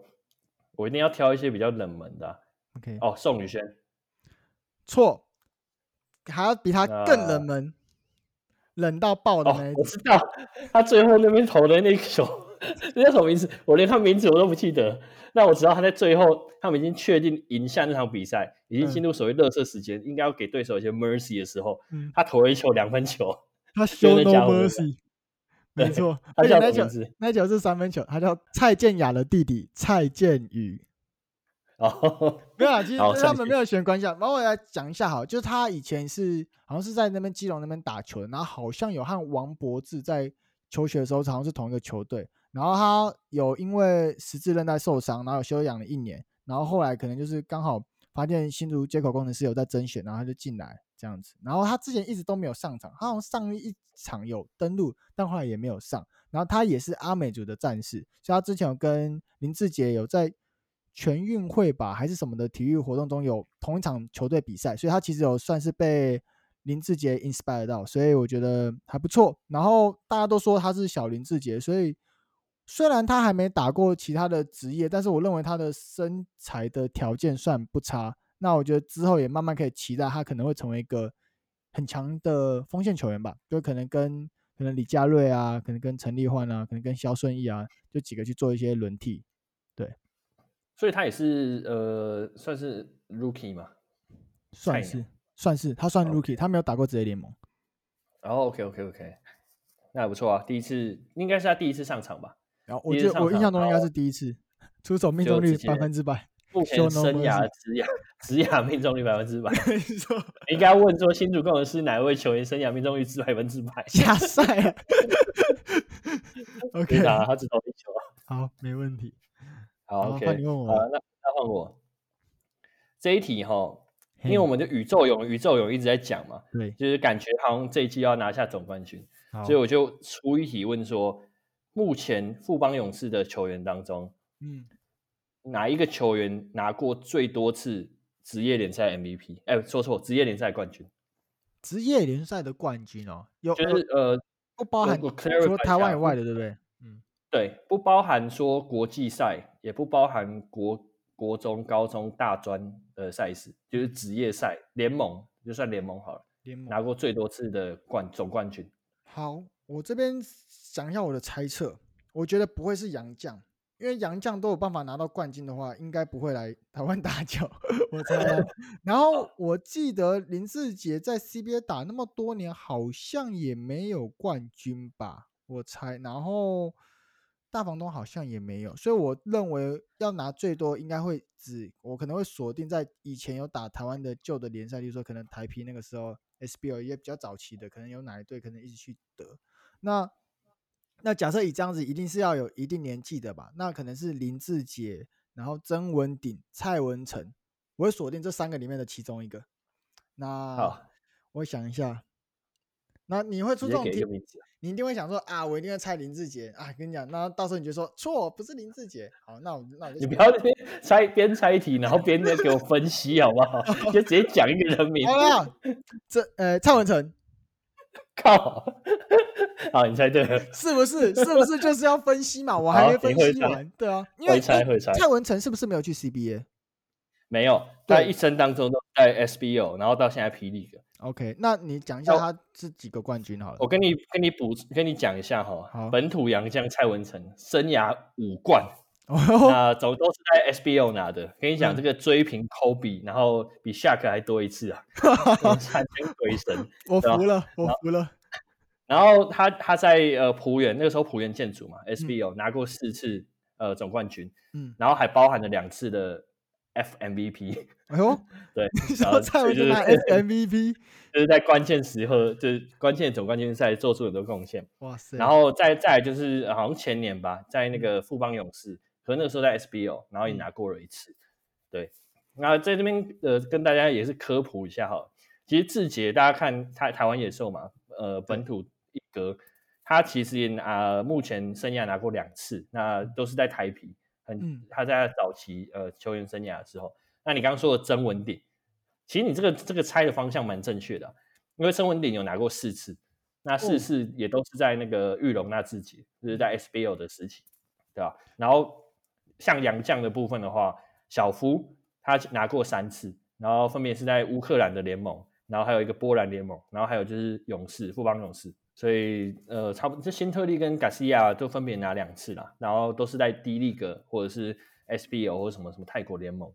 我一定要挑一些比较冷门的。OK，哦，宋宇轩，错，还要比他更冷门，啊、冷到爆的那一、哦、我知道，他最后那边投的那球。[laughs] 那叫什么名字？我连他名字我都不记得。那我知道他在最后，他们已经确定赢下那场比赛，已经进入所谓热射时间，嗯、应该要给对手一些 mercy 的时候，嗯、他投了一球两分球，[laughs] 他 show no mercy，没错。而且那球那球是三分球，他叫蔡健雅的弟弟蔡健宇。[laughs] 哦，没有啊，其实他们没有选关系。然后我来讲一下，好，就是他以前是好像是在那边基隆那边打球，然后好像有和王柏志在求学的时候，好像是同一个球队。然后他有因为十字韧带受伤，然后休养了一年，然后后来可能就是刚好发现新竹街口工程师有在甄选，然后他就进来这样子。然后他之前一直都没有上场，他好像上一场有登录，但后来也没有上。然后他也是阿美族的战士，所以他之前有跟林志杰有在全运会吧还是什么的体育活动中有同一场球队比赛，所以他其实有算是被林志杰 inspire 到，所以我觉得还不错。然后大家都说他是小林志杰，所以。虽然他还没打过其他的职业，但是我认为他的身材的条件算不差。那我觉得之后也慢慢可以期待他可能会成为一个很强的锋线球员吧，就可能跟可能李佳瑞啊，可能跟陈立焕啊，可能跟肖顺义啊，就几个去做一些轮替。对，所以他也是呃，算是 rookie 嘛，算是算是他算 rookie，Okay. 他没有打过职业联盟。然后 OK OK OK，那还不错啊，第一次应该是他第一次上场吧。然后我觉得我印象中应该是第一次出手命中率百分之百，目前生涯职涯职涯命中率百分之百。[laughs] 没错，应该问说新竹攻城狮哪一位球员生涯命中率是百分之百？下赛。[laughs] OK，他只投一球。好，没问题。好，OK，你问我。那那换我。这一题哈，因为我们的宇宙勇宇宙勇一直在讲嘛，对，就是感觉好像这一季要拿下总冠军，所以我就出一题问说。目前富邦勇士的球员当中，嗯，哪一个球员拿过最多次职业联赛 MVP？哎，说错，职业联赛冠军。职业联赛的冠军哦，有就是呃，不包含除了台湾以外的，对不对？嗯，对，不包含说国际赛，也不包含国国中、高中、大专的赛事，就是职业赛联盟，就算联盟好了。联盟拿过最多次的冠总冠军。好。我这边讲一下我的猜测，我觉得不会是杨绛，因为杨绛都有办法拿到冠军的话，应该不会来台湾打球。[laughs] 我猜。然后我记得林志杰在 CBA 打那么多年，好像也没有冠军吧？我猜。然后大房东好像也没有，所以我认为要拿最多，应该会只我可能会锁定在以前有打台湾的旧的联赛，就是说可能台啤那个时候。SBL 也比较早期的，可能有哪一队可能一直去得。那那假设以这样子，一定是要有一定年纪的吧？那可能是林志杰，然后曾文鼎、蔡文成，我会锁定这三个里面的其中一个。那好，我想一下。那你会出这种题？你一定会想说啊，我一定会猜林志杰啊！跟你讲，那到时候你就说错，不是林志杰。好，那我那我就你不要边猜边猜题，然后边在给我分析好不好？[laughs] 就直接讲一个人名。好了，这呃蔡文诚，[laughs] 靠！好，你猜对了，是不是？是不是就是要分析嘛？我还没分析完。对啊，因为猜会猜。蔡文成是不是没有去 CBA？没有，他一生当中都在 SBO，然后到现在霹雳。OK，那你讲一下他这几个冠军好了。我跟你跟你补跟你讲一下哈。好。本土洋将蔡文成生涯五冠，那都都是在 SBO 拿的。跟你讲，这个追平 Kobe，然后比 Shaq 还多一次啊！[laughs] 三千鬼神，我服了，我服了。然后他他在呃浦原那个时候浦原建筑嘛，SBO 拿过四次呃总冠军，嗯，然后还包含了两次的。FMVP，[laughs] 哎呦，[laughs] 对，然后蔡文诚拿 FMVP，就是在关键时刻，就是关键总冠军赛做出很多贡献。哇塞！然后再再来就是好像前年吧，在那个富邦勇士，可能那个时候在 SBO，然后也拿过了一次。对，那在这边呃跟大家也是科普一下哈，其实志杰大家看台台湾野兽嘛，呃本土一哥，他其实也拿目前生涯拿过两次，那都是在台皮。很，他在早期呃球员生涯的时候，那你刚刚说的曾文鼎，其实你这个这个猜的方向蛮正确的，因为曾文鼎有拿过四次，那四次也都是在那个玉龙那智捷，就是在 SBO 的时期，对吧？然后像洋将的部分的话，小夫他拿过三次，然后分别是在乌克兰的联盟，然后还有一个波兰联盟，然后还有就是勇士富邦勇士。所以，呃，差不多，这新特利跟卡西亚都分别拿两次啦，然后都是在 D League 或者是 SBO 或者什么什么泰国联盟，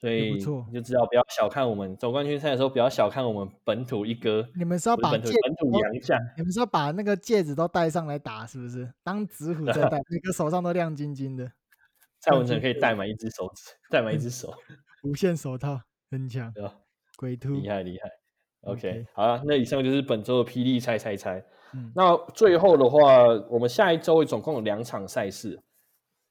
所以你就知道不要小看我们总冠军赛的时候，不要小看我们本土一哥。你们是要把本土本土洋将，[laughs] 你们是要把那个戒指都戴上来打，是不是？当指虎在戴，[laughs] 每个手上都亮晶晶的。蔡文成可以戴满一只手指，戴满一只手，[laughs] 无限手套，很强，对吧？龟兔，厉害厉害。OK，, okay. 好了，那以上就是本周的霹雳猜猜猜。嗯，那最后的话，我们下一周总共有两场赛事，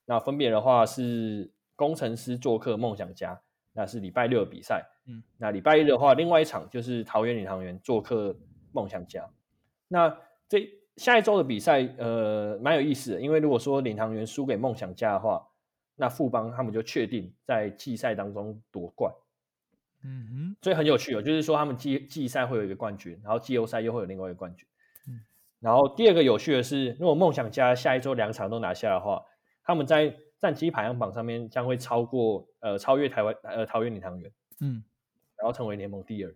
那分别的话是工程师做客梦想家，那是礼拜六的比赛。嗯，那礼拜一的话，另外一场就是桃园领航员做客梦想家。那这下一周的比赛，呃，蛮有意思的，因为如果说领航员输给梦想家的话，那富邦他们就确定在季赛当中夺冠。嗯哼，所以很有趣哦，就是说他们季季赛会有一个冠军，然后季后赛又会有另外一个冠军。嗯，然后第二个有趣的是，如果梦想家下一周两场都拿下的话，他们在战绩排行榜上面将会超过呃超越台湾呃桃园领航员，嗯，然后成为联盟第二。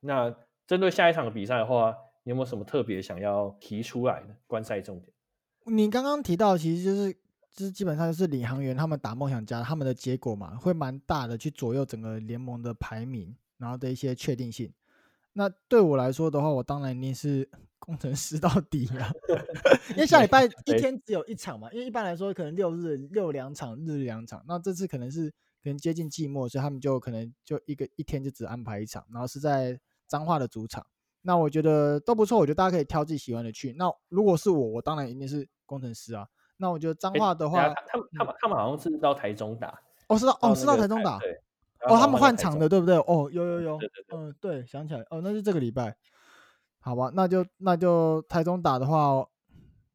那针对下一场的比赛的话，你有没有什么特别想要提出来的观赛重点？你刚刚提到其实就是。就是基本上就是领航员他们打梦想家，他们的结果嘛，会蛮大的，去左右整个联盟的排名，然后的一些确定性。那对我来说的话，我当然一定是工程师到底啊，[laughs] 因为下礼拜一天只有一场嘛，因为一般来说可能六日六两场，日两场，那这次可能是可能接近季末，所以他们就可能就一个一天就只安排一场，然后是在彰化的主场。那我觉得都不错，我觉得大家可以挑自己喜欢的去。那如果是我，我当然一定是工程师啊。那我觉得彰化的话，他们他们他们好像是到台中打，哦是到哦是到台中打，对，哦他们换场的对不对？哦有有有，嗯对，想起来哦那就这个礼拜，好吧，那就那就台中打的话，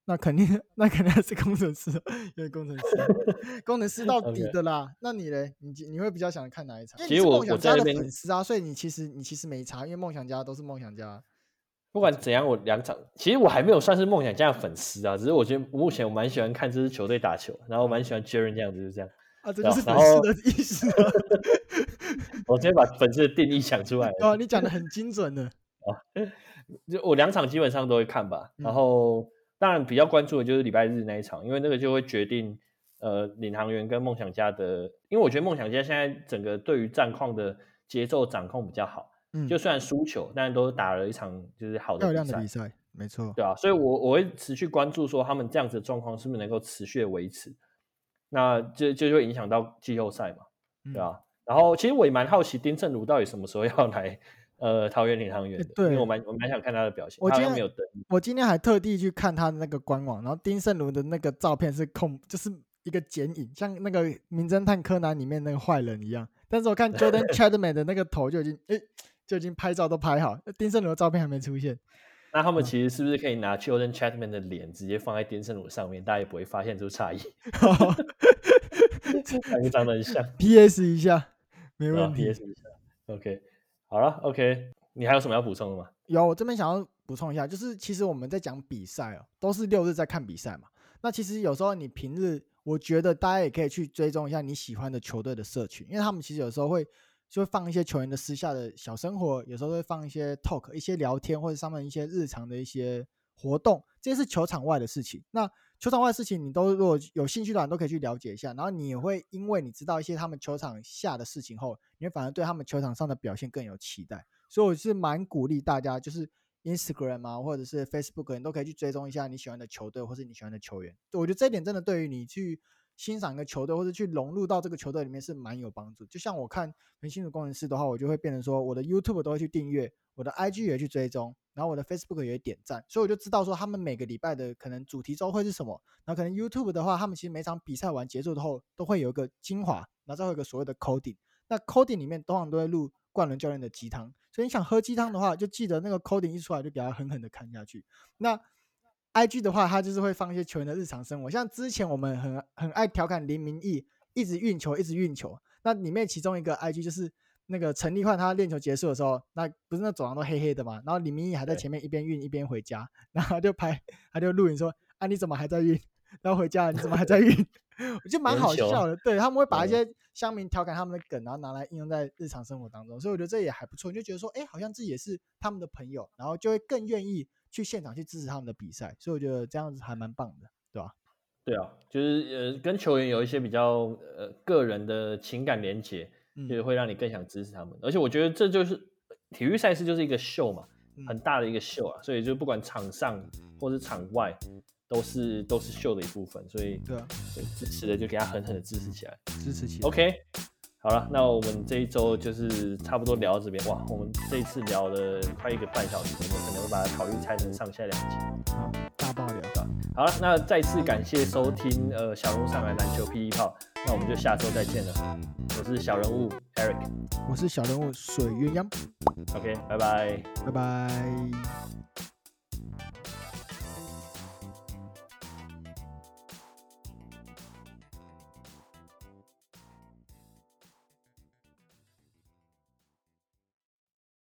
那肯定那肯定还是工程师，因为工程师工程师到底的啦。那你嘞，你你会比较想看哪一场？其实我我在那边粉丝啊，所以你其实你其实没差，因为梦想家都是梦想家。不管怎样，我两场其实我还没有算是梦想家的粉丝啊，只是我觉得目前我蛮喜欢看这支球队打球，然后我蛮喜欢 Jaren 这样子，就是这样啊，这就是粉丝的意思啊。[laughs] 我直接把粉丝的定义讲出来了。哦，你讲的很精准的啊，就我两场基本上都会看吧，然后当然比较关注的就是礼拜日那一场，因为那个就会决定呃领航员跟梦想家的，因为我觉得梦想家现在整个对于战况的节奏掌控比较好。嗯，就算输球，但都打了一场就是好的比赛，漂亮的比赛，没错，对啊，所以我我会持续关注说他们这样子的状况是不是能够持续的维持，那就就会影响到季后赛嘛，对啊。嗯、然后其实我也蛮好奇丁正儒到底什么时候 [laughs] 要来呃桃园领航员的，对，因为我蛮我蛮想看他的表现。我今天没有登，我今天还特地去看他的那个官网，然后丁胜儒的那个照片是空，就是一个剪影，像那个名侦探柯南里面那个坏人一样。但是我看 Jordan Chadman 的那个头就已经诶，就已经拍照都拍好，丁胜儒的照片还没出现。那他们其实是不是可以拿 Children Chapman 的脸直接放在丁胜儒上面，大家也不会发现出差异？感觉长得很像。[laughs] PS 一下，没问题。PS 一下，OK，好了，OK，你还有什么要补充的吗？有，我这边想要补充一下，就是其实我们在讲比赛哦，都是六日在看比赛嘛。那其实有时候你平日，我觉得大家也可以去追踪一下你喜欢的球队的社群，因为他们其实有时候会。就会放一些球员的私下的小生活，有时候会放一些 talk，一些聊天或者上面一些日常的一些活动，这些是球场外的事情。那球场外的事情，你都如果有兴趣的话，都可以去了解一下。然后你也会因为你知道一些他们球场下的事情后，你会反而对他们球场上的表现更有期待。所以我是蛮鼓励大家，就是 Instagram 啊，或者是 Facebook，你都可以去追踪一下你喜欢的球队或是你喜欢的球员。我觉得这一点真的对于你去。欣赏一个球队，或者去融入到这个球队里面是蛮有帮助。就像我看明星的工程师的话，我就会变成说，我的 YouTube 都会去订阅，我的 IG 也去追踪，然后我的 Facebook 也点赞，所以我就知道说他们每个礼拜的可能主题周会是什么。然后可能 YouTube 的话，他们其实每场比赛完结束之后，都会有一个精华，然后再有一个所谓的 coding。那 coding 里面通常都会录冠伦教练的鸡汤，所以你想喝鸡汤的话，就记得那个 coding 一出来就给他狠狠的看下去。那 I G 的话，他就是会放一些球员的日常生活，像之前我们很很爱调侃林明义，一直运球，一直运球。那里面其中一个 I G 就是那个陈立焕，他练球结束的时候，那不是那走廊都黑黑的嘛，然后林明义还在前面一边运一边回家，[laughs] 然后他就拍，他就录影说：“啊，你怎么还在运？然后回家你怎么还在运？” [laughs] 我觉得蛮好笑的，对，他们会把一些乡民调侃他们的梗，然后拿来应用在日常生活当中，所以我觉得这也还不错，你就觉得说，哎，好像自己也是他们的朋友，然后就会更愿意。去现场去支持他们的比赛，所以我觉得这样子还蛮棒的，对吧？对啊，就是呃，跟球员有一些比较呃个人的情感连结，嗯，就是会让你更想支持他们。而且我觉得这就是体育赛事就是一个秀嘛，嗯，很大的一个秀啊，所以就不管场上或是场外，都是都是秀的一部分。所以对啊，支持的就给他狠狠的支持起来，支持起来。OK。好了，那我们这一周就是差不多聊到这边。哇，我们这一次聊了快一个半小时，我们可能会把它考虑拆成上下两集。好，大爆聊的。好了，那再次感谢收听呃小人物上来篮球霹雳炮，那我们就下周再见了。我是小人物 Eric，我是小人物水鸳鸯。OK，拜拜，拜拜。